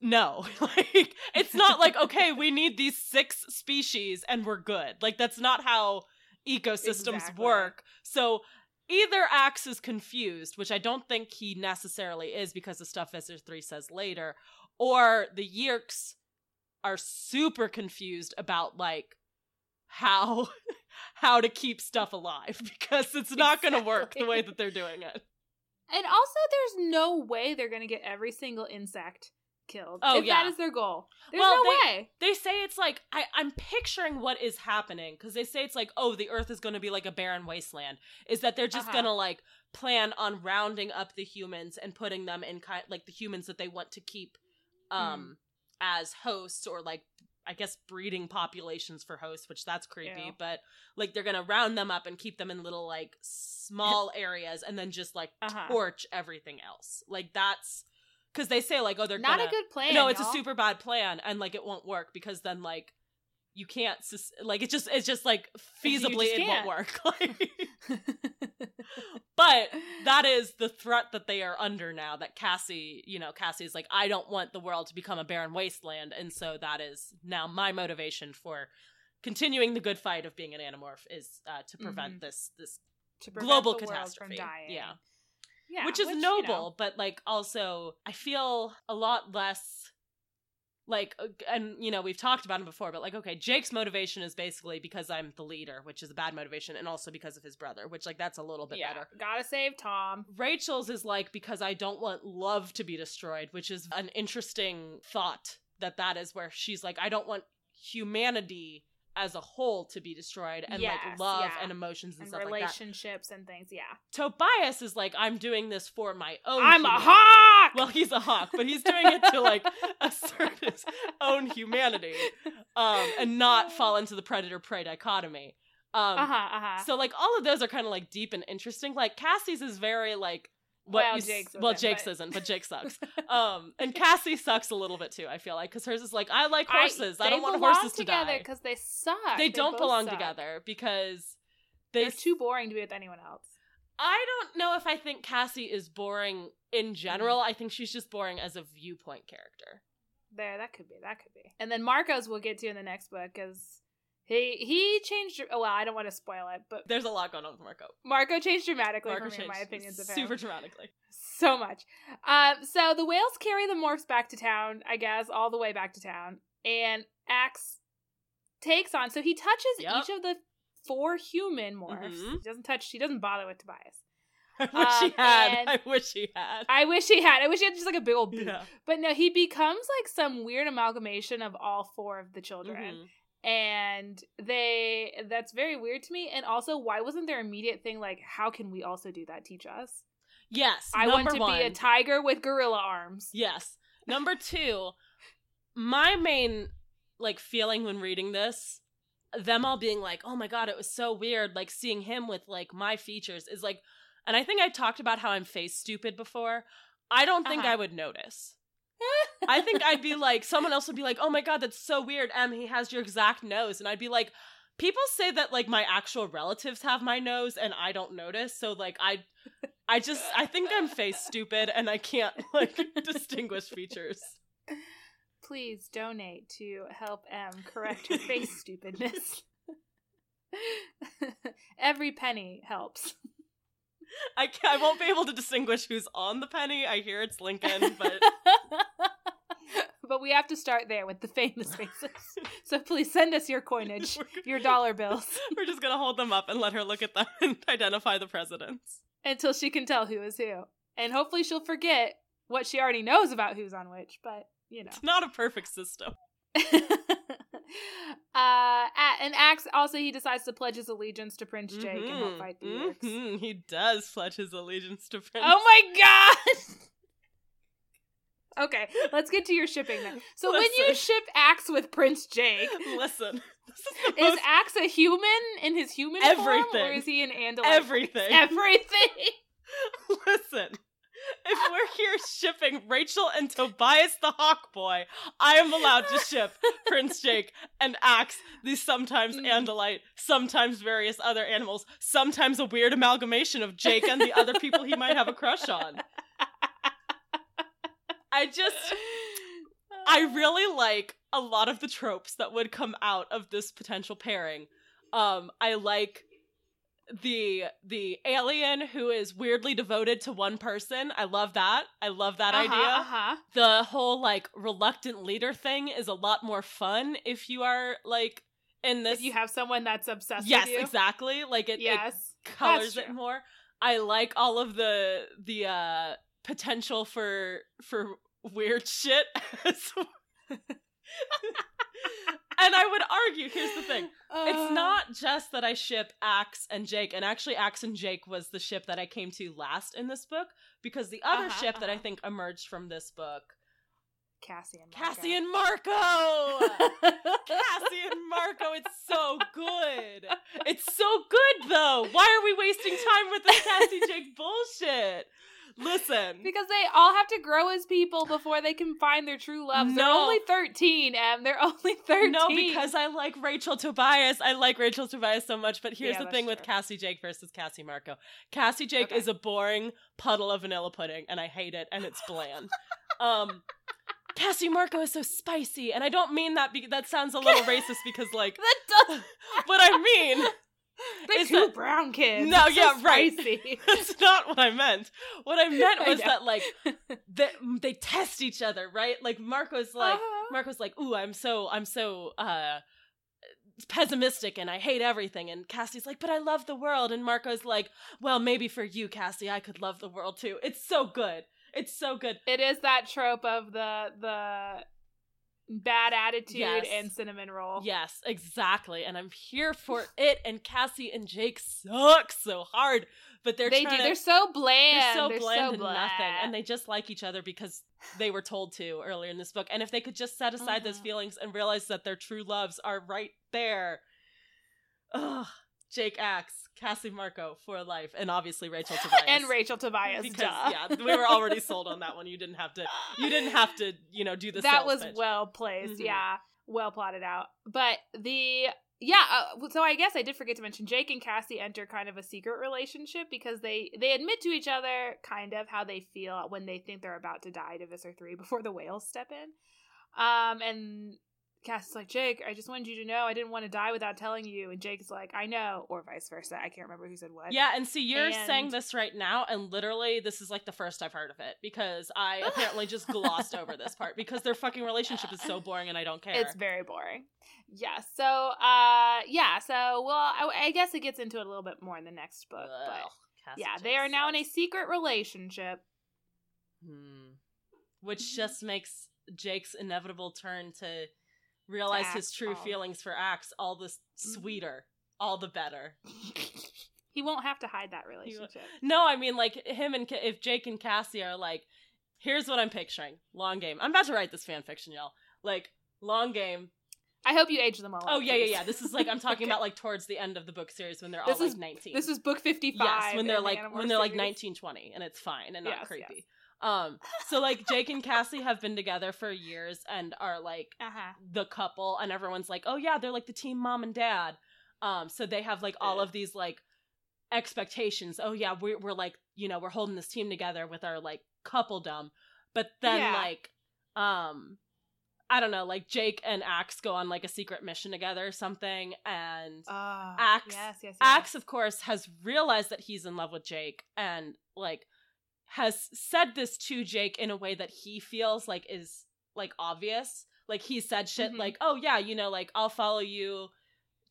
no. like it's not like okay, we need these six species and we're good. Like that's not how ecosystems Exactly. work. So either Axe is confused, which I don't think he necessarily is because the stuff Visser 3 says later, or the Yeerks are super confused about like how how to keep stuff alive because it's not going to work the way that they're doing it. And also, there's no way they're going to get every single insect killed. Oh, if yeah. that is their goal. There's Well, no they- way. They say it's like I I'm picturing what is happening because they say it's like oh the earth is going to be like a barren wasteland is that they're just Uh-huh. going to like plan on rounding up the humans and putting them in kind like the humans that they want to keep um as hosts or like I guess breeding populations for hosts, which that's creepy, Ew. but like they're gonna round them up and keep them in little like small areas and then just like Uh-huh. torch everything else. Like that's because they say like oh they're Not gonna, a good plan. no, it's a y'all. super bad plan and like it won't work because then like you can't sus- like it just it's just like feasibly just it won't can't. work. Like but that is the threat that they are under now that Cassie, you know, Cassie is like, I don't want the world to become a barren wasteland. And so that is now my motivation for continuing the good fight of being an animorph is uh, to prevent Mhm. this, this, to prevent global catastrophe. From dying. Yeah. Yeah, which is you noble, know, but like also I feel a lot less like, uh, and you know, we've talked about him before, but like, okay, Jake's motivation is basically because I'm the leader, which is a bad motivation, and also because of his brother, which like that's a little bit yeah, better. gotta save Tom. Rachel's is like because I don't want love to be destroyed, which is an interesting thought that that is where she's like I don't want humanity as a whole to be destroyed and like love yeah. and emotions and, And stuff like that. relationships and things. Yeah, Tobias is like I'm doing this for my own I'm a hawk. Well, he's a hawk, but he's doing it to like assert his own humanity um and not fall into the predator prey dichotomy. Um uh huh. Uh huh. so like all of those are kind of like deep and interesting. Like Cassie's is very like what Well, you Jake's well isn't, Jake's but- isn't, but Jake sucks. um, and Cassie sucks a little bit too. I feel like because hers is like I like horses. I, don't want horses to together die. because they suck. They, don't belong suck. together because they. They're too boring to be with anyone else. I don't know if I think Cassie is boring in general. I think she's just boring as a viewpoint character. There, that could be. That could be. And then Marcos we'll get to in the next book because he he changed. Oh, well, I don't want to spoil it, but There's a lot going on with Marco. Marco changed dramatically Marco for me my opinions of him. super dramatically. so much. Um, so the whales carry the morphs back to town, I guess, all the way back to town, and Axe takes on. So he touches Yep. each of the four human morphs. Mhm. He doesn't touch. He doesn't bother with Tobias. I wish he Um, had. I wish he had. I wish he had. I wish he had just like a big old boot. Yeah. But no, he becomes like some weird amalgamation of all four of the children. Mhm. And they that's very weird to me and also why wasn't their immediate thing like how can we also do that teach us Yes. i want to one. be a tiger with gorilla arms Yes. Number two, my main like feeling when reading this, them all being like, "Oh my god, it was so weird," like seeing him with like my features is like, and I think I talked about how I'm face stupid before. I don't think Uh-huh. I would notice. I think I'd be like, someone else would be like, "Oh my god, that's so weird, Em. He has your exact nose," and I'd be like. People say that like my actual relatives have my nose and I don't notice, so like I I just I think I'm face stupid and I can't like distinguish features. please donate to help m correct her face stupidness every penny helps I ca I won't be able to distinguish who's on the penny. I hear it's Lincoln, but but we have to start there with the famous faces. So please send us your coinage, your dollar bills, we're just gonna hold them up and let her look at them and identify the presidents. until she can tell who is who. And hopefully she'll forget what she already knows about who's on which, but you know. It's not a perfect system. Uh and Axe also he decides to pledge his allegiance to Prince Jake and help Mhm, fight the mhm, He does pledge his allegiance to Prince. Oh my god! okay, let's get to your shipping then. So when you ship Axe with Prince Jake, Listen, is is most Axe a human in his human form, or is he an Andalite? everything. Everything. Listen, if we're here shipping Rachel and Tobias the Hawk Boy, I am allowed to ship Prince Jake and Axe, the sometimes Mm. Andalite, sometimes various other animals, sometimes a weird amalgamation of Jake and the other people he might have a crush on. I just, I really like a lot of the tropes that would come out of this potential pairing. Um, I like the the alien who is weirdly devoted to one person. I love that. I love that Uh-huh, idea. Uh-huh. The whole like reluctant leader thing is a lot more fun if you are like in this If you have someone that's obsessed Yes, with you. Yes, exactly. Like it, it yes. colors it more. I like all of the the uh potential for for weird shit. and I would argue, here's the thing. It's Uh, not just that I ship Axe and Jake, and actually Axe and Jake was the ship that I came to last in this book because the other Uh-huh, ship that I uh-huh. think emerged from this book, Cassie and Marco. Cassie and Marco. Cassie and Marco, it's so good. It's so good though. Why are we wasting time with this Cassie Jake bullshit? Listen. Because they all have to grow as people before they can find their true loves. They're only 13, Em. They're only 13. No, because I like Rachel Tobias. I like Rachel Tobias so much, but here's Yeah, the thing with. Cassie Jake versus Cassie Marco. Cassie Jake Okay. is a boring puddle of vanilla pudding, and I hate it, and it's bland. um, Cassie Marco is so spicy, and I don't mean that because that sounds a little racist because, like, that does. what I mean They're Is two that- brown kids. No, It's so yeah, right. That's not what I meant. What I meant was know. that like they, they test each other, right? Like Marco's like Uh-huh. Marco's like, "Ooh, I'm so I'm so uh pessimistic and I hate everything." And Cassie's like, "But I love the world." And Marco's like, "Well, maybe for you, Cassie, I could love the world too." It's so good. It's so good. It is that trope of the the bad attitude Yes. and cinnamon roll. Yes, exactly. And I'm here for it. And Cassie and Jake suck so hard, but they're they do. To, they're so bland. They're so They're bland so and nothing, and they just like each other because they were told to earlier in this book. And if they could just set aside those Mhm. feelings and realize that their true loves are right there, ugh, Jake Axe, Cassie Marco for life, and obviously Rachel Tobias and Rachel Tobias. because duh. yeah, we were already sold on that one. You didn't have to. You didn't have to. You know, do the that was pitch. well placed. Mhm. Yeah, well plotted out. But the yeah, uh, so I guess I did forget to mention Jake and Cassie enter kind of a secret relationship because they they admit to each other kind of how they feel when they think they're about to die to Visser three before the whales step in. Um, and Cassie's like, Jake, I just wanted you to know I didn't want to die without telling you. And Jake's like, I know, or vice versa. I can't remember who said what. Yeah, and see, you're And- saying this right now, and literally, this is like the first I've heard of it because I apparently just glossed over this part because their fucking relationship is so boring and I don't care. It's very boring. Yeah. So, uh, yeah. So, well, I, I guess it gets into it a little bit more in the next book, Ugh, Cassie yeah, they are now in a secret relationship. Hmm. Which just makes Jake's inevitable turn to realize his true oh. feelings for Axe, all the Mhm. sweeter, all the better. he won't have to hide that relationship. No, I mean like him and if Jake and Cassie are like, here's what I'm picturing: long game. I'm about to write this fan fiction, y'all. Like long game. I hope you age them all. Oh up, yeah, yeah, please. yeah. This is like I'm talking Okay. about like towards the end of the book series when they're This all is- like 19. This is book fifty-five. yes, when they're in the like when they're like series. 19, 20, and it's fine and not Yes, creepy. Um, so like Jake and Cassie have been together for years and are like Uh-huh. the couple, and everyone's like, oh yeah, they're like the team mom and dad. Um, so they have like all of these like expectations. Oh yeah, we're we're like you know we're holding this team together with our like coupledom, but then Yeah. like um. I don't know, like Jake and Axe go on like a secret mission together or something, and Ah, Axe- Yes, yes, yes. Axe, of course, has realized that he's in love with Jake and like has said this to Jake in a way that he feels like is like obvious. Like he said shit Mhm. like, "Oh yeah, you know, like I'll follow you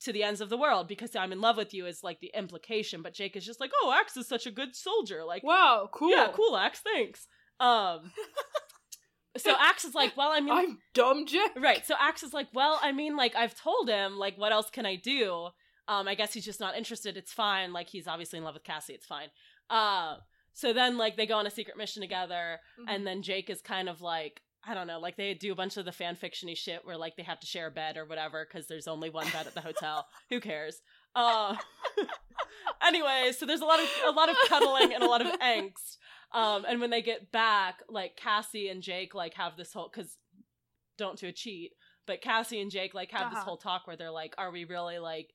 to the ends of the world because I'm in love with you" is like the implication. But Jake is just like, "Oh, Axe is such a good soldier." Like, "Wow, cool. yeah, cool, Axe, thanks. Um, so Axe is like, "Well, I mean, I'm dumb Jake. Right. So Axe is like, well, I mean, like I've told him, like, what else can I do? Um, I guess he's just not interested. It's fine. Like he's obviously in love with Cassie. It's fine. Uh, so then like they go on a secret mission together, Mm-hmm. and then Jake is kind of like, I don't know, like they do a bunch of the fan fictiony shit where like they have to share a bed or whatever because there's only one bed at the hotel. Who cares? Uh, anyway, so there's a lot of a lot of cuddling and a lot of angst. Um, and when they get back, like Cassie and Jake like have this whole because don't do a cheat, but Cassie and Jake like have this Uh-huh. whole talk where they're like, are we really like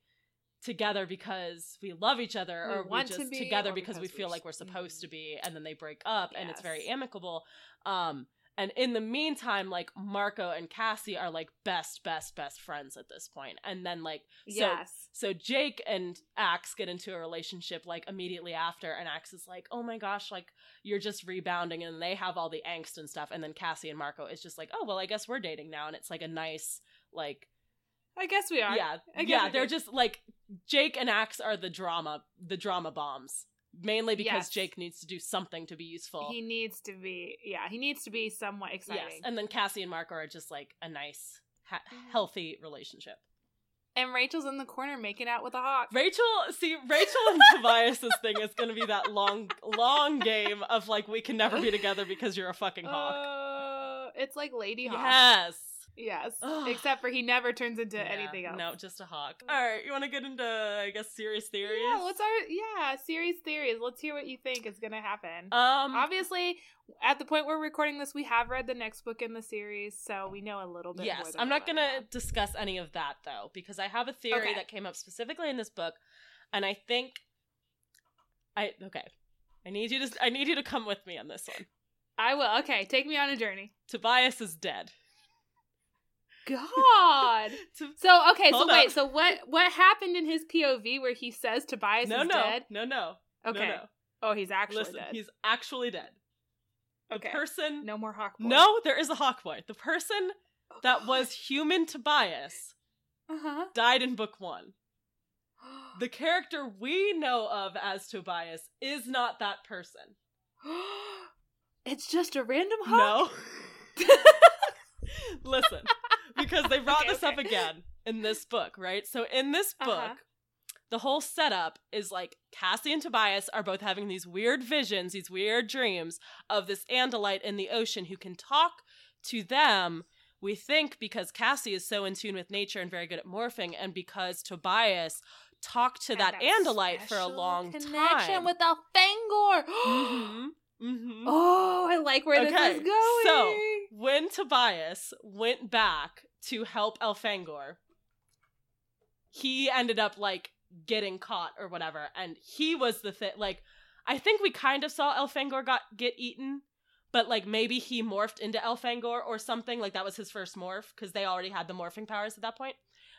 together because we love each other We or we want to just be, together or because we feel like we're supposed to be and then they break up and it's very amicable um and in the meantime like marco and cassie are like best best best friends at this point and then like so yes. so Jake and Axe get into a relationship like immediately after, and Axe is like, "Oh my gosh, like you're just rebounding," and they have all the angst and stuff. And then Cassie and Marco is just like, "Oh well, I guess we're dating now," and it's like a nice like I guess we are. yeah guess yeah. They're just like Jake and Axe are the drama the drama bombs mainly because Yes. Jake needs to do something to be useful. He needs to be. Yeah, he needs to be somewhat exciting. yes, and then Cassie and Marco are just like a nice ha- Mhm. healthy relationship. And Rachel's in the corner making out with a hawk. Rachel, see, Rachel and Tobias's thing is going to be that long, long game of like we can never be together because you're a fucking hawk. Uh, it's like Ladyhawke. yes. Yes. Ugh. Except for he never turns into Yeah, anything else. No, just a hawk. All right, you want to get into, I guess, serious theories? Yeah, what's our yeah series theories? Let's hear what you think is gonna happen. um, Obviously, at the point we're recording this, we have read the next book in the series, so we know a little bit. yes, I'm not gonna discuss any of that though because I have a theory Okay. that came up specifically in this book, and I think I okay. I need you to I need you to come with me on this one. I will. Okay, take me on a journey. Tobias is dead. God. So okay, so wait, up. so what what happened in his POV where he says Tobias no, is no, dead? no, no, Okay. no. Oh, he's actually Listen, dead. he's actually dead. The okay. person. no more Hawk. Boy. No, there is a Hawk Boy. The person Oh, that God. was human Tobias Uh-huh. died in book one. The character we know of as Tobias is not that person. it's just a random Hawk. No. Listen, because they brought Okay, this up again in this book, right? So in this book, Uh-huh. the whole setup is like Cassie and Tobias are both having these weird visions, these weird dreams of this Andalite in the ocean who can talk to them. We think because Cassie is so in tune with nature and very good at morphing, and because Tobias talked to that, Andalite for a long connection time. with Elfangor. hmm hmm Oh, I like where this is going. so- when Tobias went back to help Elfangor, he ended up like getting caught or whatever, and he was the thing. Like, I think we kind of saw Elfangor got get eaten, but like maybe he morphed into Elfangor or something. Like that was his first morph because they already had the morphing powers at that point.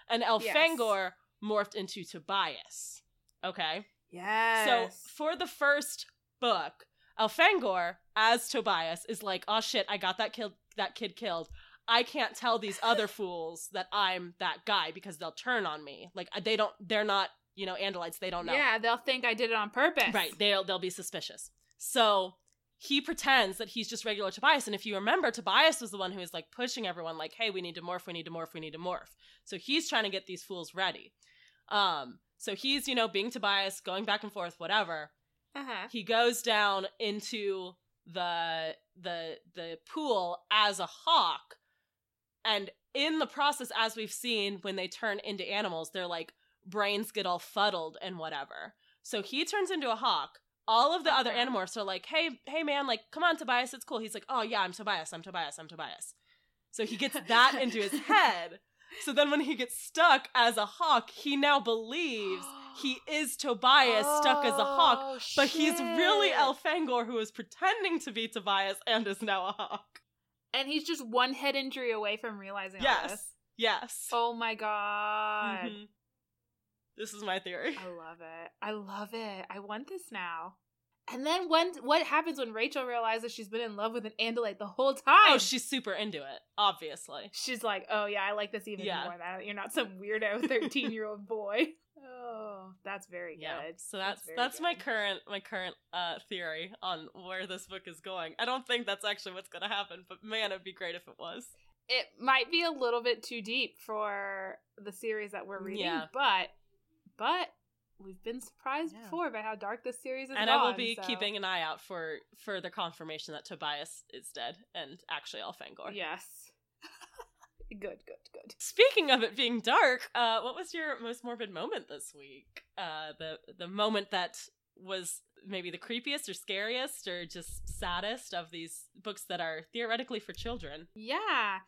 and Elfangor morphed into Tobias. Okay. yes. So for the first book, Elfangor as Tobias is like, "Oh shit, I got that killed that kid killed. I can't tell these other fools that I'm that guy because they'll turn on me. Like they don't they're not, you know, Andalites, they don't know. yeah, they'll think I did it on purpose. Right, they'll they'll be suspicious. So he pretends that he's just regular Tobias. And if you remember, Tobias was the one who was like pushing everyone, like, hey, we need to morph, we need to morph, we need to morph. So he's trying to get these fools ready. Um, so he's, you know, being Tobias, going back and forth, whatever. Uh-huh. He goes down into the the the pool as a hawk. And in the process, as we've seen, when they turn into animals, their like brains get all fuddled and whatever. So he turns into a hawk. All of the other animorphs are like, "Hey, hey, man! Like, come on, Tobias, it's cool." He's like, "Oh yeah, I'm Tobias. I'm Tobias. I'm Tobias." So he gets that into his head. So then, when he gets stuck as a hawk, he now believes he is Tobias stuck as a hawk, Oh, but he's really shit. Elfangor who is pretending to be Tobias and is now a hawk. And he's just one head injury away from realizing all Yes. this. Yes. Oh my god. Mhm. This is my theory. I love it. I love it. I want this now. And then when what happens when Rachel realizes she's been in love with an Andalite the whole time? Oh, she's super into it, obviously. she's like, "Oh yeah, I like this even Yeah. more. That you're not some weirdo 13 year old boy." Oh, that's very Yeah. good. So that's very that's my current my current uh theory on where this book is going. I don't think that's actually what's gonna happen, but man, it'd be great if it was. It might be a little bit too deep for the series that we're reading, Yeah. but but we've been surprised Yeah. before by how dark this series is. and I will be keeping an eye out for further confirmation that Tobias is dead and actually Elfangor. Yes. good, good, good. Speaking of it being dark, uh, what was your most morbid moment this week? Uh, the the moment that was maybe the creepiest or scariest or just saddest of these books that are theoretically for children. Yeah.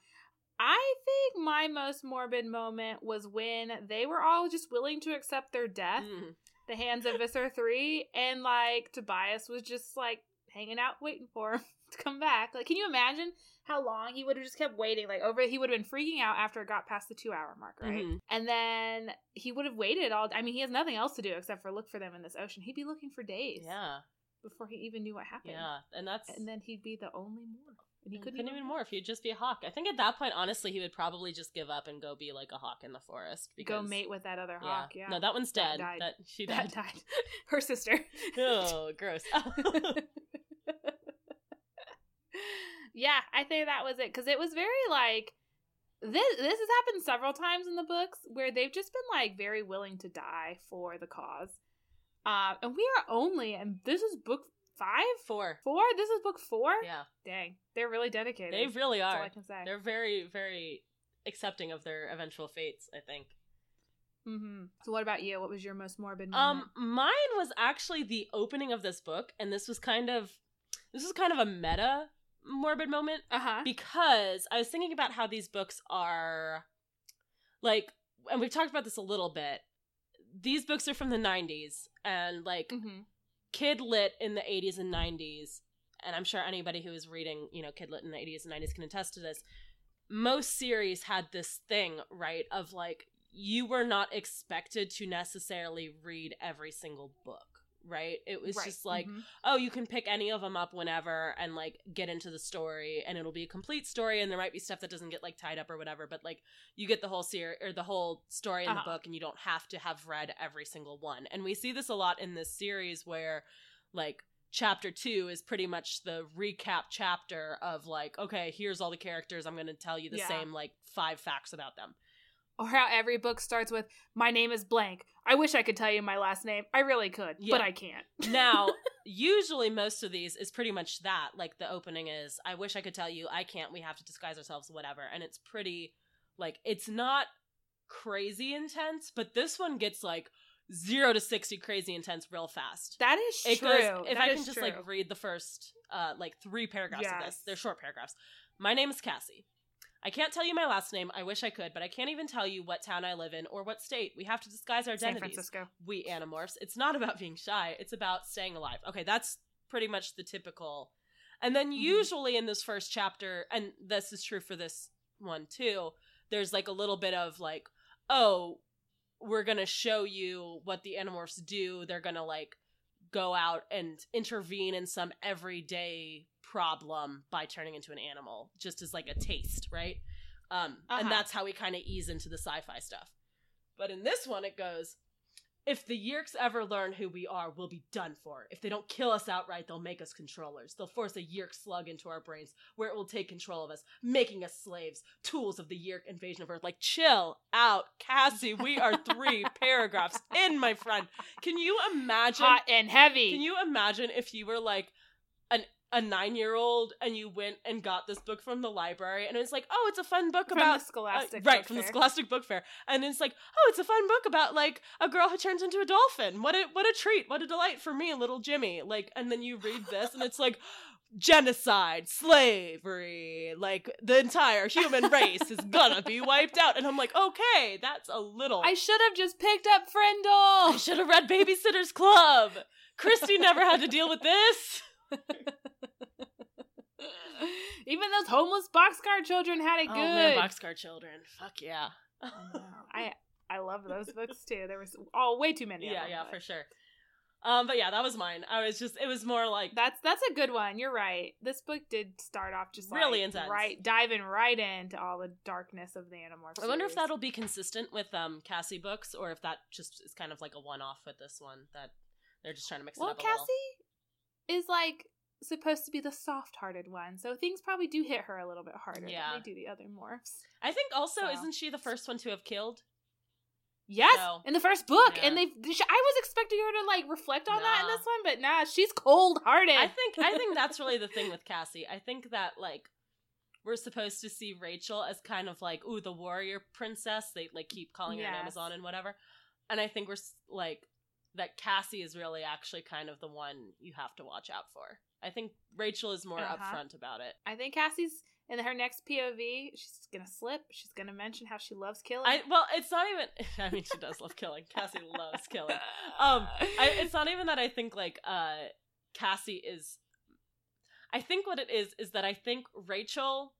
I think my most morbid moment was when they were all just willing to accept their death, Mm. the hands of Visser 3, and like Tobias was just like hanging out waiting for him to come back. Like, can you imagine how long he would have just kept waiting? Like, over, he would have been freaking out after it got past the two hour mark, right? Mhm. And then he would have waited all. I mean, he has nothing else to do except for look for them in this ocean. He'd be looking for days Yeah, before he even knew what happened. yeah, and that's And then he'd be the only morph. And he he couldn't, even morph. He'd just be a hawk. I think at that point, honestly, he would probably just give up and go be like a hawk in the forest. go mate with that other hawk. Yeah. No, that one's That dead. died. That she that died. died. Her sister. oh, gross. yeah, I think that was it because it was very like this. This has happened several times in the books where they've just been like very willing to die for the cause. Um, and we are only, and this is book five, Four. four. This is book four. Yeah, Dang, they're really dedicated. they really That's all are. I can say. They're very, very accepting of their eventual fates. I think. Mm-hmm. So, what about you? What was your most morbid moment? Um, mine was actually the opening of this book, and this was kind of, this was kind of a meta morbid moment uh huh. because I was thinking about how these books are, like, and we've talked about this a little bit. These books are from the '90s, and like hmm kid lit in the 80s and 90s and i'm sure anybody who is reading you know kid lit in the 80s and 90s can attest to this. Most series had this thing right of like you were not expected to necessarily read every single book right it was Right. just like Mhm. oh you can pick any of them up whenever and like get into the story and it'll be a complete story and there might be stuff that doesn't get like tied up or whatever but like you get the whole series or the whole story in Uh-huh. the book and you don't have to have read every single one and we see this a lot in this series where like chapter two is pretty much the recap chapter of like okay here's all the characters i'm going to tell you the Yeah. same like five facts about them Or how every book starts with "My name is blank." I wish I could tell you my last name. I really could, Yeah. but I can't. now usually most of these is pretty much that like the opening is i wish i could tell you i can't we have to disguise ourselves whatever and it's pretty like it's not crazy intense but this one gets like zero to 60 crazy intense real fast That is it true. goes if That i can just true. like read the first uh like three paragraphs of this they're short paragraphs my name is cassie I can't tell you my last name. I wish I could, but I can't even tell you what town I live in or what state. We have to disguise our San identities Francisco. we animorphs. It's not about being shy, it's about staying alive. Okay, that's pretty much the typical. And then Mhm. usually in this first chapter, and this is true for this one too, there's like a little bit of like, oh, we're going to show you what the animorphs do. They're going to like go out and intervene in some everyday problem by turning into an animal, just as like a taste, right? Um, Uh-huh. And that's how we kind of ease into the sci fi stuff. But in this one, it goes, if the Yeerks ever learn who we are, we'll be done for. If they don't kill us outright, they'll make us controllers. They'll force a Yeerk slug into our brains where it will take control of us, making us slaves, tools of the Yeerk invasion of Earth. Like, chill out, Cassie. We are three paragraphs in, my friend. Can you imagine? Hot and heavy. Can you imagine if you were like an a nine year old and you went and got this book from the library and it's like, oh, it's a fun book from about the Scholastic uh, right from the. Scholastic Book Fair, and it's like, oh, it's a fun book about like a girl who turns into a dolphin. What a what a treat! What a delight for me, little Jimmy. Like, and then you read this and it's like. Genocide, slavery, like the entire human race is gonna be wiped out. And I'm like, okay, that's a little. I should have just picked up I should have read Babysitter's Club. Kristy never had to deal with this. Even those homeless boxcar children had it Oh good. man, Boxcar Children. Fuck yeah. I. I I love those books too. There was oh way too many. of yeah, them, yeah, but for sure. Um, but yeah, that was mine. I was just, it was more like, That's that's a good one. You're right. This book did start off just Really like, intense. right, diving right into all the darkness of the Animorphs. I wonder if that'll be consistent with um Cassie books, or if that just is kind of like a one-off with this one that they're just trying to mix Well, it up a Cassie little. is like supposed to be the soft-hearted one, so things probably do hit her a little bit harder Yeah. than they do the other morphs. I think also, So. isn't she the first one to have killed? Yes, So- in the first book, Yeah. and they. I was expecting her to like reflect on that in this one, but nah, she's cold-hearted. I think I think that's really the thing with Cassie. I think that like we're supposed to see Rachel as kind of like ooh the warrior princess. They like keep calling her an Amazon and whatever. And I think we're like that Cassie is really actually kind of the one you have to watch out for. I think Rachel is more Uh-huh. upfront about it. I think Cassie's in her next POV. She's gonna slip. She's gonna mention how she loves killing. I well, it's not even. I mean, she does love killing. Cassie loves killing. Um, I, it's not even that I think like uh Cassie is I think what it is is that I think Rachel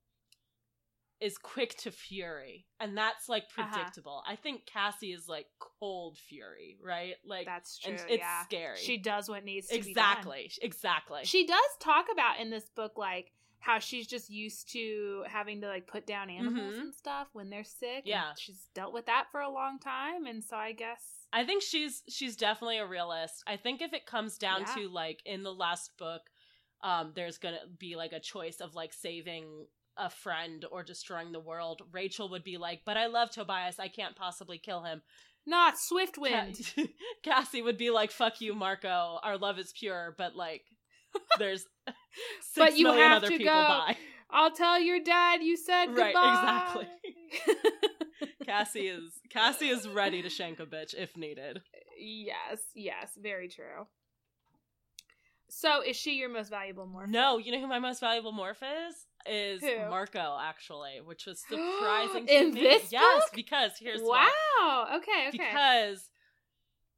is quick to fury and that's like Uh-huh. predictable. I think Cassie is like cold fury, right? Like That's true. and it's yeah, scary. she does what needs to be exactly. Exactly. She does talk about in this book like how she's just used to having to like put down animals Mhm. and stuff when they're sick. Yeah. she's dealt with that for a long time, and so I guess I think she's she's definitely a realist. I think if it comes down Yeah. to like in the last book, um, there's gonna be like a choice of like saving a friend or destroying the world. Rachel would be like, "But I love Tobias. I can't possibly kill him." not swift Ca- wind. Cassie would be like, "Fuck you, Marco. Our love is pure, but like, there's six But you million have other to people go. by." I'll tell your dad you said Right, goodbye. exactly. Cassie is Cassie is ready to shank a bitch if needed. yes, yes, very true. So, is she your most valuable morph? No, you know who my most valuable morph is? Is Who? Marco actually, which was surprising to In me. this yes, book? because here's Wow. why. Okay. Okay. Because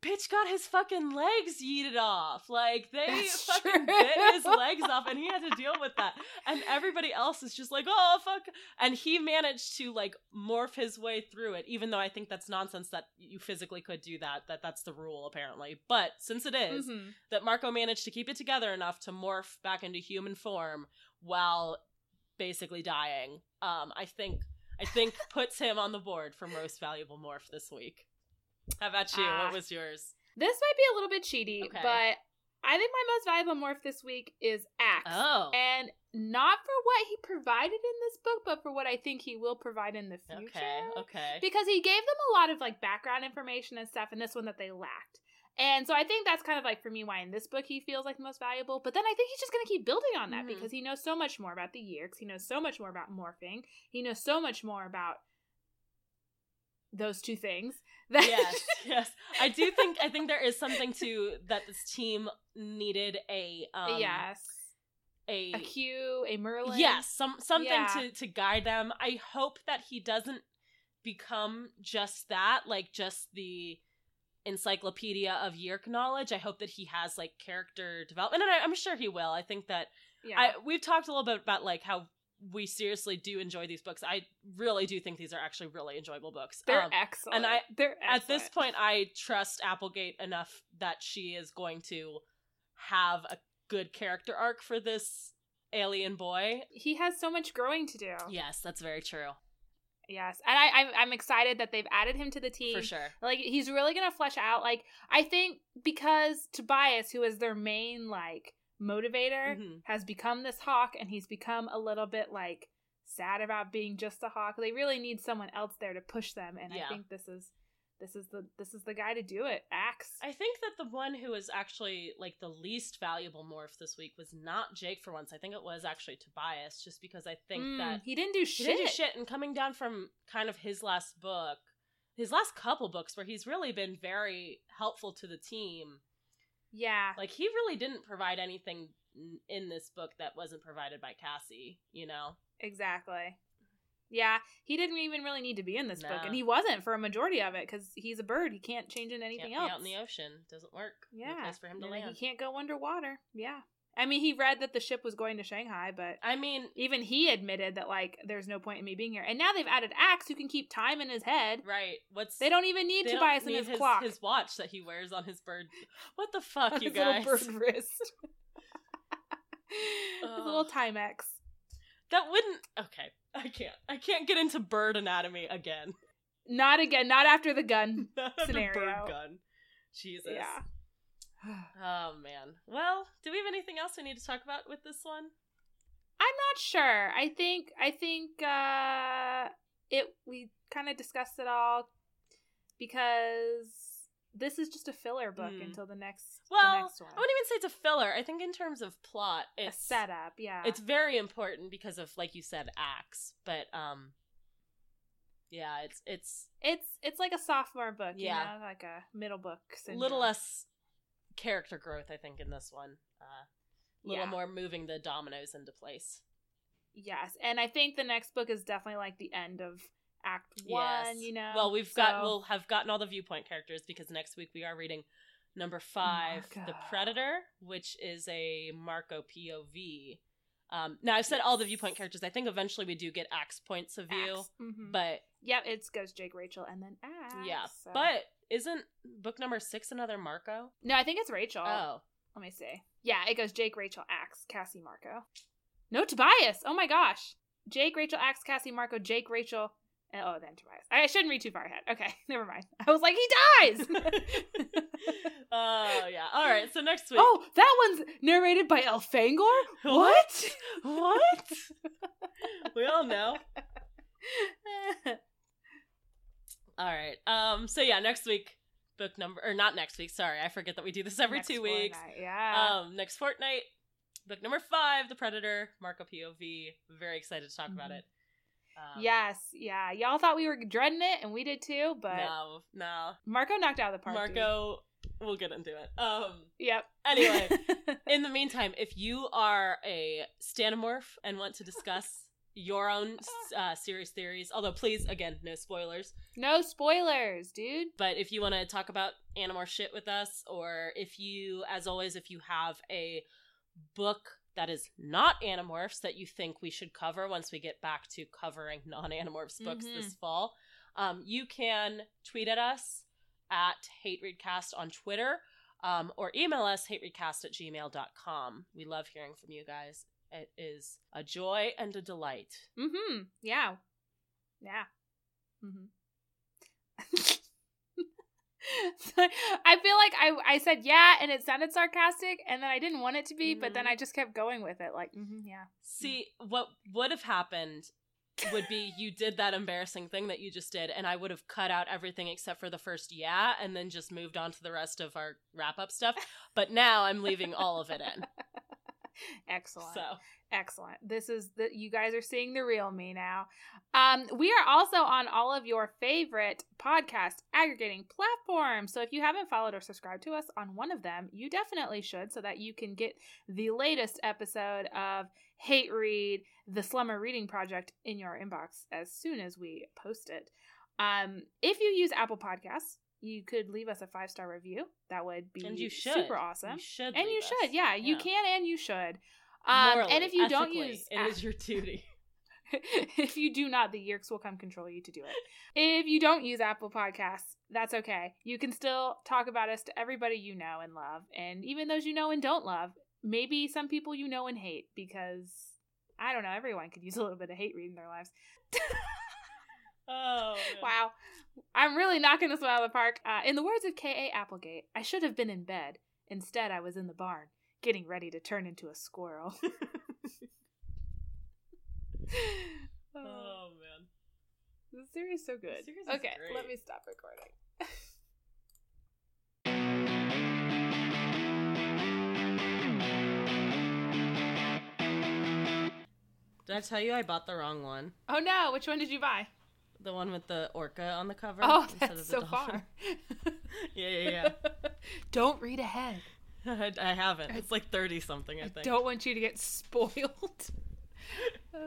bitch got his fucking legs yeeted off. Like they That's fucking true. bit his legs off, and he had to deal with that. And everybody else is just like, oh fuck. And he managed to like morph his way through it, even though I think that's nonsense that you physically could do that. That that's the rule apparently. But since it is, Mhm. that Marco managed to keep it together enough to morph back into human form while basically dying. Um, I think I think puts him on the board for most valuable morph this week. How about you? Ah. what was yours? This might be a little bit cheaty, Okay. but I think my most valuable morph this week is Axe. Oh, And not for what he provided in this book, but for what I think he will provide in the future. okay, okay. Because he gave them a lot of like background information and stuff in this one that they lacked. And so I think that's kind of like for me why in this book he feels like the most valuable. But then I think he's just going to keep building on that Mhm. because he knows so much more about the Yeerks. He knows so much more about morphing. He knows so much more about those two things. That yes, yes. I do think I think there is something to that this team needed a um yes. a, A Q, a Merlin. Yes, some something Yeah. to to guide them. I hope that he doesn't become just that, like just the encyclopedia of Yeerk knowledge. I hope that he has like character development, and I, I'm sure he will. I think that Yeah. I we've talked a little bit about like how we seriously do enjoy these books. I really do think these are actually really enjoyable books. They're Um, excellent. and I- They're at this point, I trust Applegate enough that she is going to have a good character arc for this alien boy he has so much growing to do. Yes, that's very true. Yes, and I, I'm I'm excited that they've added him to the team for sure. Like he's really gonna flesh out. Like I think because Tobias, who is their main like motivator, Mhm. has become this hawk, and he's become a little bit like sad about being just a hawk. They really need someone else there to push them, and Yeah. I think this is this is the this is the guy to do it. Axe. I think that the one who was actually like the least valuable morph this week was not Jake for once. I think it was actually Tobias, just because I think Mm, that he didn't do he shit. didn't do shit. And coming down from kind of his last book, his last couple books, where he's really been very helpful to the team. Yeah, Like he really didn't provide anything in this book that wasn't provided by Cassie. You know, exactly. Yeah, he didn't even really need to be in this book, and he wasn't for a majority of it because he's a bird. He can't change into anything Can't else. out in the ocean. Doesn't work. No Yeah, place for him to and land. he can't go underwater. Yeah, I mean, he read that the ship was going to Shanghai, but I mean, even he admitted that like there's no point in me being here. And now they've added Axe, who can keep time in his head. right? What's They don't even need Tobias in need his, clock. his watch that he wears on his bird. What the fuck, you his guys? little bird wrist. his little. Timex. That wouldn't. Okay, I can't. I can't get into bird anatomy again. Not again. Not after the gun. Not after Scenario. bird gun. Jesus. Yeah. Oh man. Well, do we have anything else we need to talk about with this one? I'm not sure. I think I think uh it we kind of discussed it all because this is just a filler book Mm. until the next Well, the next one. I wouldn't even say it's a filler. I think in terms of plot, it's a setup, yeah. It's very important because of, like you said, Axe. But um, yeah, it's it's it's it's like a sophomore book, Yeah. you know, like a middle book. a Syndrome. little less character growth, I think, in this one. Uh, a little Yeah. more moving the dominoes into place. Yes, and I think the next book is definitely like the end of Act One. Yes. You know, Well, we've got we'll have gotten all the viewpoint characters because next week we are reading number five, The Predator, which is a Marco POV. Um, now I've said all the viewpoint characters. I think eventually we do get Axe points of view. Mhm. but yeah, it goes Jake, Rachel, and then Axe. yeah. so- But isn't book number six another Marco? no, I think it's Rachel. Oh, Let me see. Yeah, it goes Jake, Rachel, Axe, Cassie, Marco. No Tobias. Oh my gosh. Jake, Rachel, Axe, Cassie, Marco, Jake, Rachel. Oh, then Tobias. I shouldn't read too far ahead. Okay, never mind. I was like, he dies. oh yeah. All right. So next week. oh, that one's narrated by Elfangor. What? what? we all know. All right. Um. So yeah, next week, book number or not next week. Sorry, I forget that we do this every Next two weeks. fortnight, Yeah. Um. Next fortnight, book number five, The Predator, Marco POV. Very excited to talk about Mhm. it. Um, yes. Yeah. Y'all thought we were dreading it, and we did too. But No. No. Marco knocked out of the park. dude. Marco. We'll get into it. Um. Yep. Anyway, in the meantime, if you are a Stanimorph and want to discuss your own uh, series theories, although please, again, no spoilers, no spoilers, dude. but if you want to talk about Animorph shit with us, or if you, as always, if you have a book that is not Animorphs that you think we should cover once we get back to covering non Animorphs books Mhm. this fall, um, you can tweet at us at HateReadcast on Twitter um, or email us hatereadcast at gmail.com. We love hearing from you guys. It is a joy and a delight. Mm-hmm. Yeah. Yeah. Mm-hmm. I feel like I I said yeah and it sounded sarcastic and then I didn't want it to be, but then Mhm. I just kept going with it. Like, mm-hmm, yeah. See, what would have happened would be you did that embarrassing thing that you just did, and I would have cut out everything except for the first yeah, and then just moved on to the rest of our wrap up stuff. But now I'm leaving all of it in. Excellent. So Excellent. This is the you guys are seeing the real me now. Um, we are also on all of your favorite podcast aggregating platforms. So if you haven't followed or subscribed to us on one of them, you definitely should so that you can get the latest episode of Hate Read, the Slumber Reading Project in your inbox as soon as we post it. Um, if you use Apple Podcasts, you could leave us a five star review. That would be and you should super awesome. You should, and you us. should, yeah, you Yeah. can and you should. Um, Morally, and if you don't use, it is your duty. if you do not, the Yeerks will come control you to do it. If you don't use Apple Podcasts, that's okay. You can still talk about us to everybody you know and love, and even those you know and don't love. Maybe some people you know and hate because I don't know. Everyone could use a little bit of hate reading their lives. Oh, man. Wow. I'm really knocking this one out of the park. Uh, in the words of K.A. Applegate, I should have been in bed. Instead, I was in the barn, getting ready to turn into a squirrel. oh, Oh man. the series is so good. is okay, let me stop recording. Did I tell you I bought the wrong one? Oh no, which one did you buy? The one with the orca on the cover. Oh, that's so far. yeah, yeah, yeah. Don't read ahead. I, I haven't. It's like 30 something, I, I think. don't want you to get spoiled. Uh.